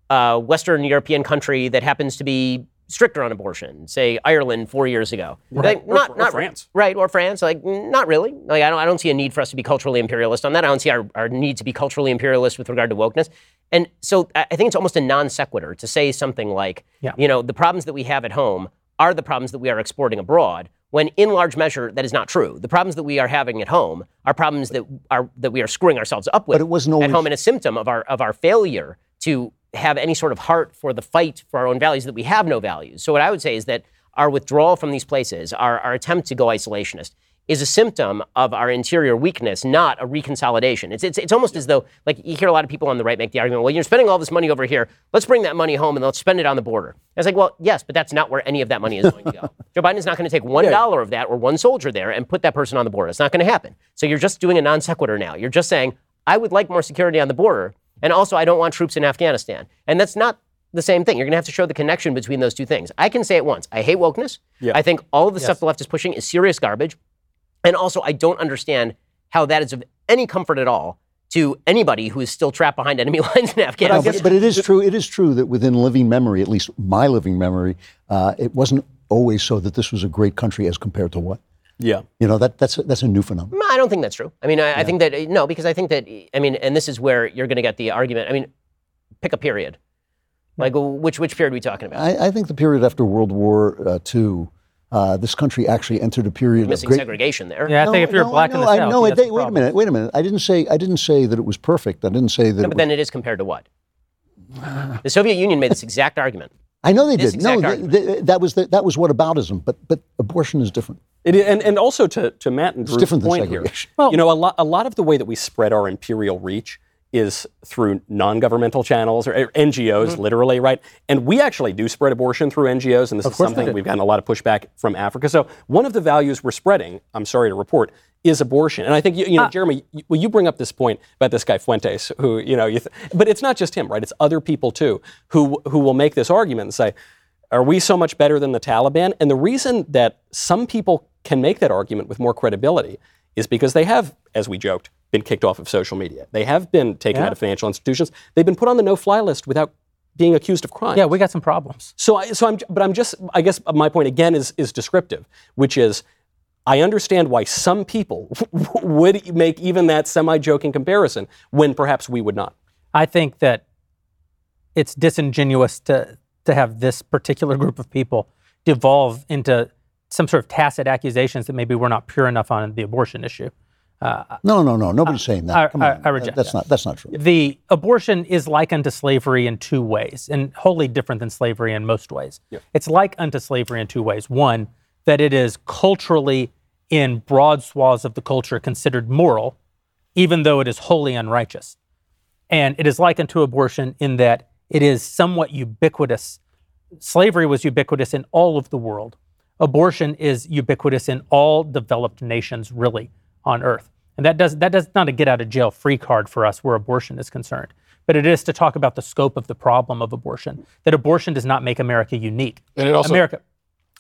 a Western European country that happens to be stricter on abortion, say Ireland four years ago, like, Or- not or not France. right? Or France, like not really. Like I don't I don't see a need for us to be culturally imperialist on that. I don't see our, our need to be culturally imperialist with regard to wokeness. And so I I think it's almost a non sequitur to say something like, Yeah. you know, the problems that we have at home are the problems that we are exporting abroad. When in large measure that is not true. The problems that we are having at home are problems that are that we are screwing ourselves up with but it wasn't at home and a symptom of our of our failure to have any sort of heart for the fight for our own values that we have no values. So what I would say is that our withdrawal from these places, our, our attempt to go isolationist, is a symptom of our interior weakness, not a reconsolidation. It's, it's, it's almost as though, like, you hear a lot of people on the right make the argument, well, you're spending all this money over here. Let's bring that money home and let's spend it on the border. And it's like, well, yes, but that's not where any of that money is going to go. Joe Biden is not going to take one dollar of that or one soldier there and put that person on the border. It's not going to happen. So you're just doing a non sequitur now. You're just saying, I would like more security on the border, and also I don't want troops in Afghanistan. And that's not the same thing. You're going to have to show the connection between those two things. I can say it once. I hate wokeness. I think all of the stuff the left is pushing is serious garbage. And also, I don't understand how that is of any comfort at all to anybody who is still trapped behind enemy lines in Afghanistan. but, but it is true. It is true that within living memory, at least my living memory, uh, it wasn't always so that this was a great country as compared to what. Yeah. You know that that's a, that's a new phenomenon. No, I don't think that's true. I mean, I, I think that no, because I think that I mean, and this is where you're going to get the argument. I mean, pick a period. Like which which period are we talking about? I, I think the period after World War uh, II, uh, this country actually entered a period of great. segregation there. Yeah, I think if you're no, black I in know, the I South, know, that's I- the wait a minute. Wait a minute. I didn't say I didn't say that it was perfect. I didn't say that. No, it but was, then it is compared to what? The Soviet Union made this exact argument. I know they this did. No, exact th- th- that was the, that was what aboutism. But but abortion is different. It, is- and, and also to, to Matt and Drew's different than point here, segregation. you know, a lot, a lot of the way that we spread our imperial reach is through non-governmental channels or, NGOs, Mm-hmm. literally, right? And we actually do spread abortion through NGOs, and this is something we've gotten a lot of pushback from Africa. So one of the values we're spreading, I'm sorry to report, is abortion. And I think you, you know, Jeremy, you, well, you bring up this point about this guy Fuentes, who you know, you th- but it's not just him, right? It's other people too who who will make this argument and say, are we so much better than the Taliban? And the reason that some people can make that argument with more credibility is because they have, as we joked, been kicked off of social media. They have been taken out of financial institutions. They've been put on the no-fly list without being accused of crime. Yeah, we got some problems. So, I, so I'm, but I'm just, I guess my point again is is descriptive, which is, I understand why some people would make even that semi-joking comparison when perhaps we would not. I think that it's disingenuous to to have this particular group of people devolve into some sort of tacit accusations that maybe we're not pure enough on the abortion issue. Uh, no, no, no. Nobody's uh, saying that. I- Come I- on. I reject that's that. not that's not true. The abortion is like unto slavery in two ways, and wholly different than slavery in most ways. It's like unto slavery in two ways. One, that it is culturally, in broad swaths of the culture, considered moral, even though it is wholly unrighteous. And it is like unto abortion in that it is somewhat ubiquitous. Slavery was ubiquitous in all of the world. Abortion is ubiquitous in all developed nations, really, on earth. And that does that does not a get out of jail free card for us where abortion is concerned. But it is to talk about the scope of the problem of abortion. That abortion does not make America unique. And it also- America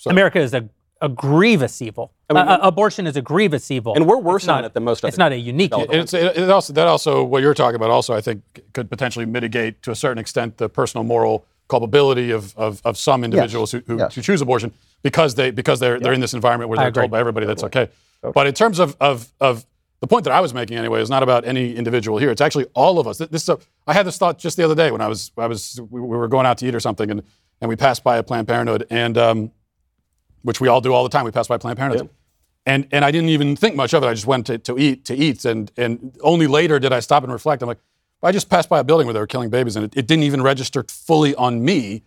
America is a, a grievous evil. Uh, uh, abortion is a grievous evil. And we're worse It's not- on it than most It's not a unique evil. It's, it, it also that also what you're talking about also I think could potentially mitigate to a certain extent the personal moral culpability of, of, of some individuals who, who, Yes. who choose abortion because they because they're they're in this environment where they're told by everybody that's okay. But in terms of of of the point that I was making anyway is not about any individual here. It's actually all of us. This is a, I had this thought just the other day when I was I was we, we were going out to eat or something and and we passed by a Planned Parenthood and um, which we all do all the time. We pass by Planned Parenthood. And, and I didn't even think much of it. I just went to, to eat to eat, and, and only later did I stop and reflect. I'm like, I just passed by a building where they were killing babies, and it, it didn't even register fully on me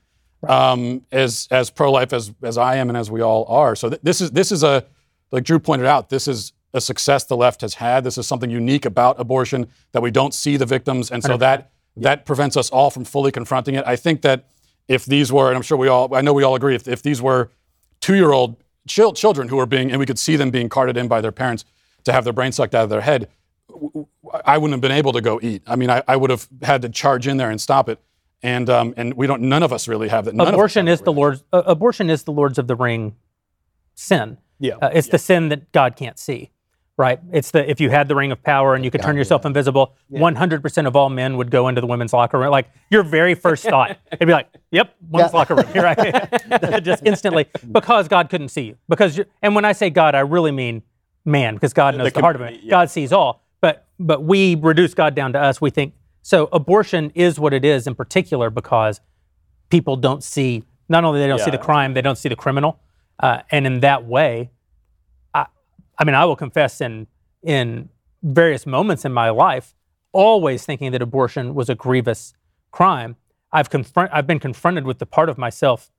um, as as pro life as as I am and as we all are. So th- this is this is a like Drew pointed out. This is a success the left has had. This is something unique about abortion that we don't see the victims, and so that that prevents us all from fully confronting it. I think that if these were, and I'm sure we all, I know we all agree, if, if these were two year old chil- children who were being, and we could see them being carted in by their parents to have their brain sucked out of their head, I wouldn't have been able to go eat. I mean, I, I would have had to charge in there and stop it. And, um, and we don't, none of us really have that. None abortion is the Lord's uh, abortion is the Lords of the Ring sin. Yeah. Uh, it's the sin that God can't see. Right? It's the if you had the ring of power and you could turn yourself invisible, 100% of all men would go into the women's locker room. Like your very first thought, it'd be like, "Yep, women's Yeah. locker room." Here I just instantly because God couldn't see you. Because you're, and when I say God, I really mean man because God knows the, com- heart of it. yeah. God sees all. But but we reduce God down to us. We think so abortion is what it is in particular because people don't see not only they don't see the crime they don't see the criminal uh, and in that way I, mean i will confess in in various moments in my life always thinking that abortion was a grievous crime i've confront i've been confronted with the part of myself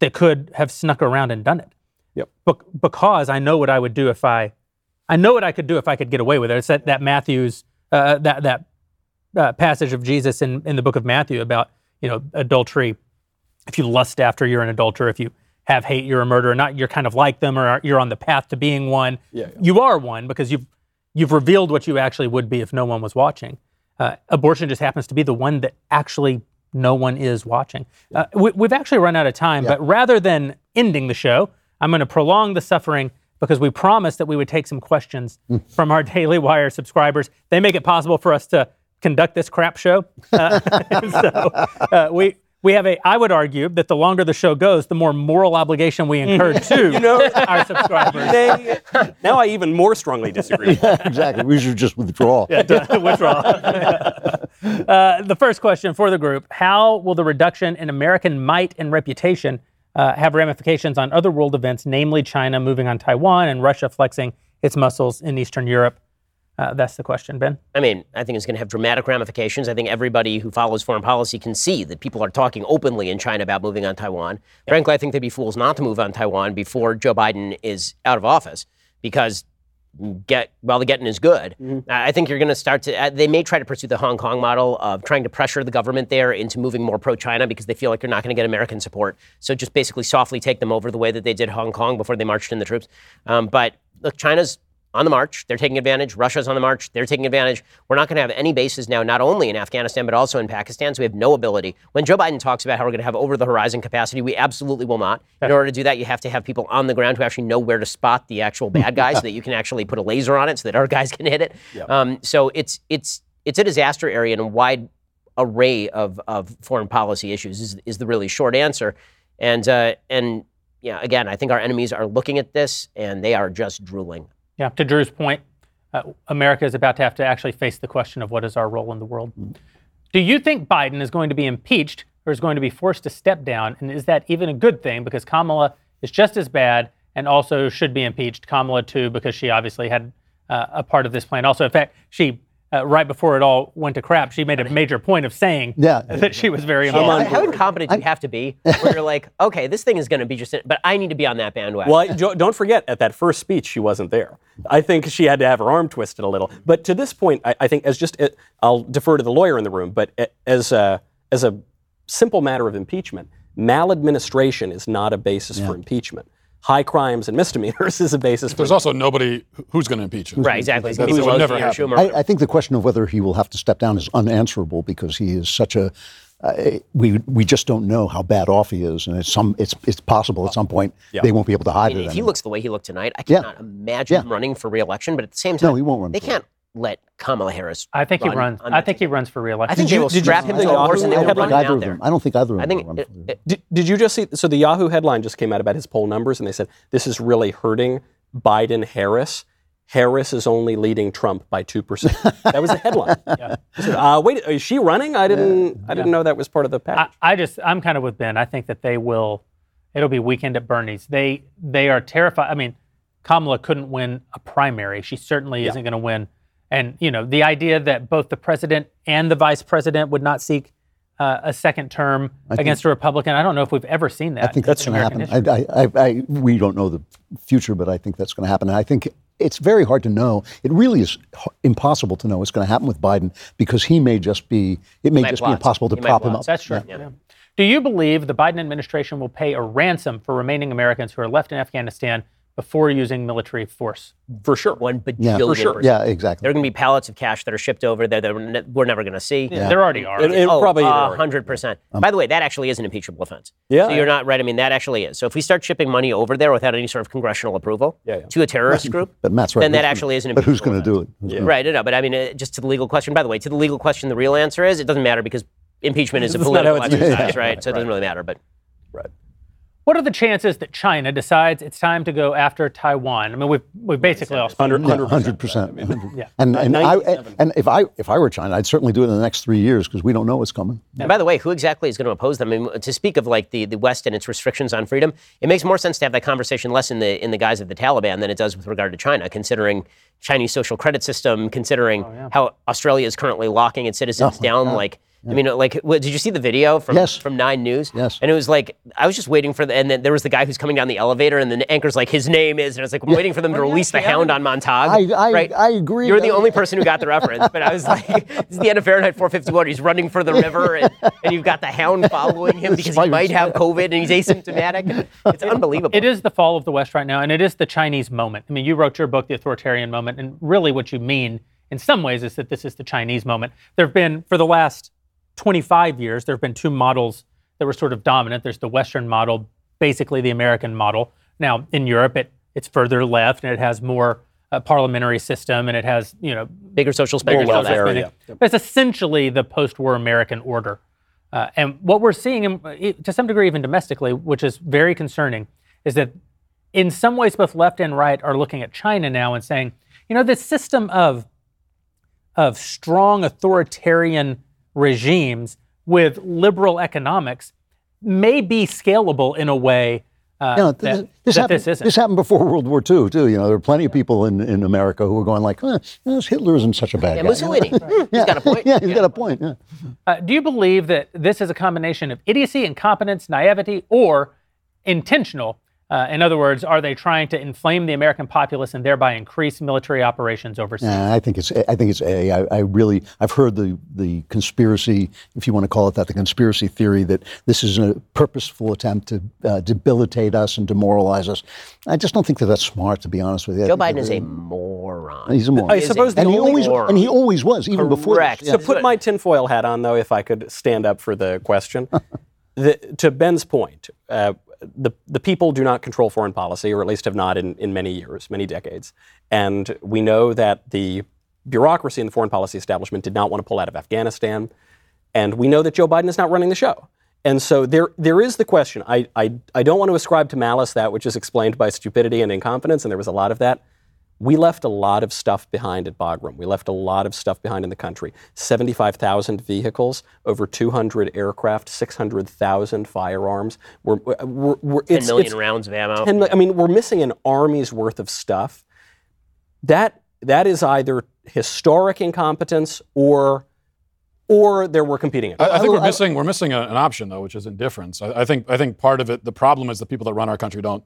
that could have snuck around and done it Yep. Bec- because i know what i would do if i i know what i could do if i could get away with it it's that, that matthew's uh, that that uh, passage of Jesus in, in the book of Matthew about you know adultery. If you lust after, you're an adulterer. If you have hate, you're a murderer. Not you're kind of like them, or you're on the path to being one. Yeah, yeah. You are one because you've you've revealed what you actually would be if no one was watching. Uh, abortion just happens to be the one that actually no one is watching. Uh, we, we've actually run out of time, but rather than ending the show, I'm going to prolong the suffering because we promised that we would take some questions from our Daily Wire subscribers. They make it possible for us to conduct this crap show. Uh, so uh, we we have a. I would argue that the longer the show goes, the more moral obligation we incur to our subscribers. They, now I even more strongly disagree. exactly. We should just withdraw. yeah, Withdraw. uh, the first question for the group How will the reduction in American might and reputation uh, have ramifications on other world events, namely China moving on Taiwan and Russia flexing its muscles in Eastern Europe? Uh, that's the question, Ben. I mean, I think it's going to have dramatic ramifications. I think everybody who follows foreign policy can see that people are talking openly in China about moving on Taiwan. Frankly, I think they'd be fools not to move on Taiwan before Joe Biden is out of office because get while the getting is good. I I think you're going to start to. Uh, they may try to pursue the Hong Kong model of trying to pressure the government there into moving more pro-China because they feel like they're not going to get American support. So just basically softly take them over the way that they did Hong Kong before they marched in the troops. Um, but look, China's on the march. They're taking advantage. Russia's on the march. They're taking advantage. We're not going to have any bases now, not only in Afghanistan, but also in Pakistan. So we have no ability. When Joe Biden talks about how we're going to have over the horizon capacity, we absolutely will not. In order to do that, you have to have people on the ground who actually know where to spot the actual bad guys so that you can actually put a laser on it so that our guys can hit it. Um, so it's, it's, it's a disaster area and a wide array of, of foreign policy issues is, is the really short answer. And, uh, and yeah, again, I think our enemies are looking at this and they are just drooling. Yeah, to Drew's point, uh, America is about to have to actually face the question of what is our role in the world. Do you think Biden is going to be impeached or is going to be forced to step down? And is that even a good thing? Because Kamala is just as bad and also should be impeached. Kamala, too, because she obviously had uh, a part of this plan. Also, in fact, she. Uh, right before it all went to crap, she made a major point of saying Yeah. that she was very Yeah, how incompetent do you have to be where you're like, okay, this thing is going to be just, but I need to be on that bandwagon. Well, I- don't forget, at that first speech, she wasn't there. I think she had to have her arm twisted a little. But to this point, I, I think as just, uh, I'll defer to the lawyer in the room, but as a, as a simple matter of impeachment, maladministration is not a basis for impeachment. High crimes and misdemeanors is a basis for There's also nobody who's going to impeach him. right, exactly. It's going That to would never or happen. Schumer. I, I think the question of whether he will have to step down is unanswerable because he is such a. Uh, we we just don't know how bad off he is, and it's some it's it's possible at some point they won't be able to hide it. if he looks the way he looked tonight, I Yeah. cannot imagine Yeah. him running for reelection. But at the same time, No, he won't run They can't let Kamala Harris. I think he runs. I the think he runs for reelection. I think Did they you- will did you strap see him the to a horse and they Yahoo will I don't run think him either out of there. them. I don't think either of them. I think will run it- for it- Did, did you just see? So the Yahoo headline just came out about his poll numbers, and they said this is really hurting Biden Harris. Harris is only leading Trump by two percent. That was the headline. uh, wait, is she running? I didn't. I didn't know that was part of the I, package. I just I'm kind of with Ben. I think that they will. It'll be weekend at Bernie's. They they are terrified. I mean, Kamala couldn't win a primary. She certainly isn't going to win. And you know, the idea that both the president and the vice president would not seek uh, a second term against a Republican. I don't know if we've ever seen that. I think that's going to happen. I, I, I, we don't know the future, but I think that's going to happen. And I think it's very hard to know. It really is h- impossible to know what's going to happen with Biden because he may just be. It may might just blotz. be impossible to He prop him up. That's true. Yeah. Do you believe the Biden administration will pay a ransom for remaining Americans who are left in Afghanistan before using military force? For sure. One bajillion Yeah, For sure. percent. Yeah, exactly. There are going to be pallets of cash that are shipped over there that we're, ne- we're never going to see. There already are. It- it oh, probably a hundred percent. By the way, that actually is an impeachable offense. Yeah. So you're not right. I mean, that actually is. So if we start shipping money over there without any sort of congressional approval Yeah, yeah. to a terrorist group, But Matt's right. then that actually is an impeachable offense. But who's going to do it? Who's gonna- right? No, but I mean, uh, just to the legal question. By the way, to the legal question, the real answer is it doesn't matter because impeachment is a That's not how political it's exercise, Yeah, right? So it doesn't really matter. But Right. What are the chances that China decides it's time to go after Taiwan? I mean, we've, we've basically all Hundred Yeah, hundred hundred percent. percent. Yeah. And and I and if I if I were China, I'd certainly do it in the next three years because we don't know what's coming. And by the way, who exactly is going to oppose them? I mean, to speak of like the, the West and its restrictions on freedom, it makes more sense to have that conversation less in the in the guise of the Taliban than it does with regard to China, considering Chinese social credit system, considering Oh, how Australia is currently locking its citizens oh down. Like, I mean, uh, like, what, did you see the video from Yes. from Nine News? Yes. And it was like I was just waiting for the, and then there was the guy who's coming down the elevator, and the anchor's like, his name is, and I was like, I'm waiting for them to release the Hound on Montag. I- I- right? I agree. You're the only person who got the reference, but I was like, this is the end of Fahrenheit 451. He's running for the river, and, and you've got the hound following him because he might have COVID and he's asymptomatic. It's unbelievable. It is the fall of the West right now, and it is the Chinese moment. I mean, you wrote your book, The Authoritarian Moment, and really what you mean in some ways is that this is the Chinese moment. There have been, for the last 25 years, there have been two models that were sort of dominant. There's the Western model, basically the American model. Now, in Europe, it, it's further left, and it has more uh, parliamentary system, and it has, you know, Bigger social spending and welfare, yeah. But it's essentially the post-war American order. Uh, and what we're seeing, uh, to some degree, even domestically, which is very concerning, is that in some ways, both left and right are looking at China now and saying, you know, this system of of strong authoritarian regimes with liberal economics may be scalable in a way uh, You know, that, this, that happened, this isn't. happened before World War II, too. You know, there were plenty of people in, in America who were going like, huh, this Hitler isn't such a bad Yeah, guy. Mussolini. Hmm, He's got a point. yeah, he's got a point. Yeah. Uh, do you believe that this is a combination of idiocy, incompetence, naivety, or intentional? Uh, in other words, are they trying to inflame the American populace and thereby increase military operations overseas? Yeah, I think it's. I think it's a. I, I really. I've heard the the conspiracy, if you want to call it that, the conspiracy theory that this is a purposeful attempt to uh, debilitate us and demoralize us. I just don't think that that's smart, to be honest with you. Joe Biden is a moron. He's a moron. I suppose the and he only always moron. and he always was, even before. Correct. This. To put my tinfoil hat on, though, if I could stand up for the question, the, to Ben's point, uh, the, the people do not control foreign policy, or at least have not in, in many years, many decades. And we know that the bureaucracy in the foreign policy establishment did not want to pull out of Afghanistan. And we know that Joe Biden is not running the show. And so there, there is the question. I, I, I don't want to ascribe to malice that which is explained by stupidity and incompetence, and there was a lot of that. We left a lot of stuff behind at Bagram. We left a lot of stuff behind in the country. 75,000 vehicles, over 200 aircraft, 600,000 firearms. We're, uh, we're, we're, 10 it's, million it's rounds of ammo. 10 mi- I mean, we're missing an army's worth of stuff. That that is either historic incompetence or or there were competing. I, I think we're missing we're missing a, an option though, which is indifference. I, I think I think part of it, the problem is the people that run our country don't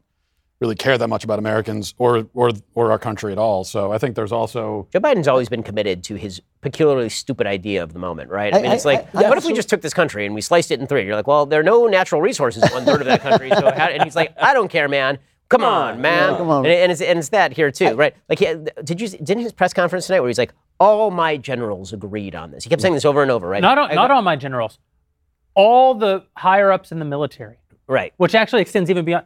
really care that much about Americans or or or our country at all. So I think there's also Joe Biden's always been committed to his peculiarly stupid idea of the moment, right? I, I- mean, it's I- like, I- what if we just took this country and we sliced it in three? You're like, well, there are no natural resources in one third of that country. So how, and he's like, I don't care, man. Come on, man. Come on. And, and, it's, and it's that here too, right? Like, he, did you didn't his press conference tonight where he's like, all my generals agreed on this. He kept saying this over and over, right? Not, all, not all my generals, all the higher ups in the military, right. which actually extends even beyond.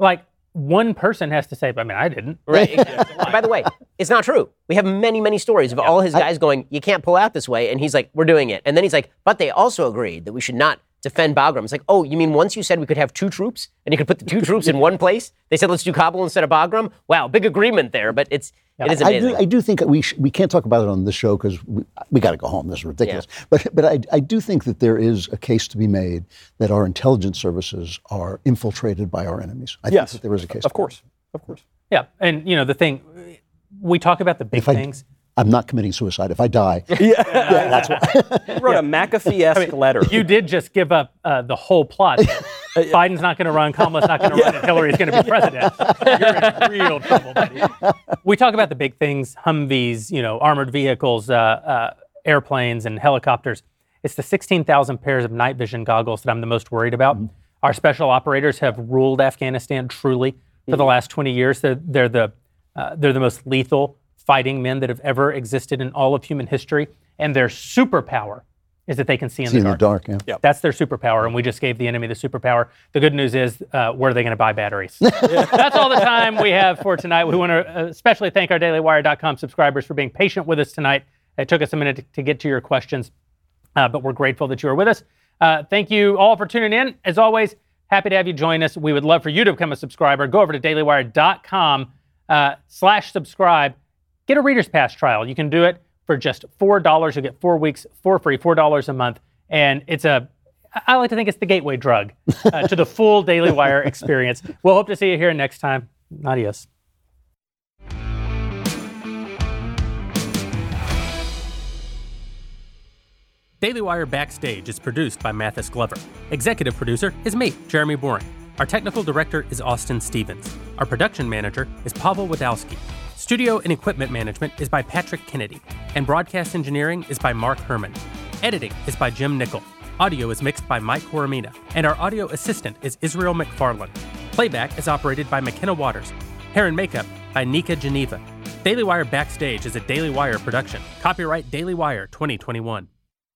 Like one person has to say, I mean, I didn't. Right. By the way, it's not true. We have many, many stories of all his guys going, you can't pull out this way. And he's like, we're doing it. And then he's like, but they also agreed that we should not defend Bagram. It's like, oh, you mean once you said we could have two troops and you could put the two troops in one place? They said let's do Kabul instead of Bagram. Wow, big agreement there. But it's it is I amazing. do, I do think we sh- we can't talk about it on this show because we, we got to go home. This is ridiculous. But but I, I do think that there is a case to be made that our intelligence services are infiltrated by our enemies. I Yes. think that there is a case. Of course. Of course. Yeah, and you know the thing, we talk about the big If things. that. I'm not committing suicide. If I die, Yeah, that's why. he wrote a McAfee-esque letter. You did just give up uh, the whole plot. Biden's not going to run, Kamala's not going to run, and Hillary's going to be president. You're in real trouble, buddy. We talk about the big things: Humvees, you know, armored vehicles, uh, uh, airplanes, and helicopters. It's the 16,000 pairs of night vision goggles that I'm the most worried about. Our special operators have ruled Afghanistan truly for the last 20 years. They're, they're the uh, they're the most lethal fighting men that have ever existed in all of human history, and their superpower is that they can see in see the in dark. the dark. Yeah. That's their superpower, and we just gave the enemy the superpower. The good news is, uh, where are they going to buy batteries? That's all the time we have for tonight. We want to especially thank our DailyWire.com subscribers for being patient with us tonight. It took us a minute to, to get to your questions, uh, but we're grateful that you are with us. Uh, thank you all for tuning in. As always, happy to have you join us. We would love for you to become a subscriber. Go over to DailyWire.com uh, slash subscribe. Get a Reader's Pass trial. You can do it for just $4. You'll get four weeks for free, $4 a month. And it's a, I like to think it's the gateway drug uh, to the full Daily Wire experience. We'll hope to see you here next time. Adios. Daily Wire Backstage is produced by Mathis Glover. Executive producer is me, Jeremy Boreing. Our technical director is Austin Stevens. Our production manager is Pavel Wadowski. Studio and equipment management is by Patrick Kennedy. And broadcast engineering is by Mark Herman. Editing is by Jim Nickel. Audio is mixed by Mike Coromina. And our audio assistant is Israel McFarland. Playback is operated by McKenna Waters. Hair and makeup by Nika Geneva. Daily Wire Backstage is a Daily Wire production. Copyright Daily Wire 2021.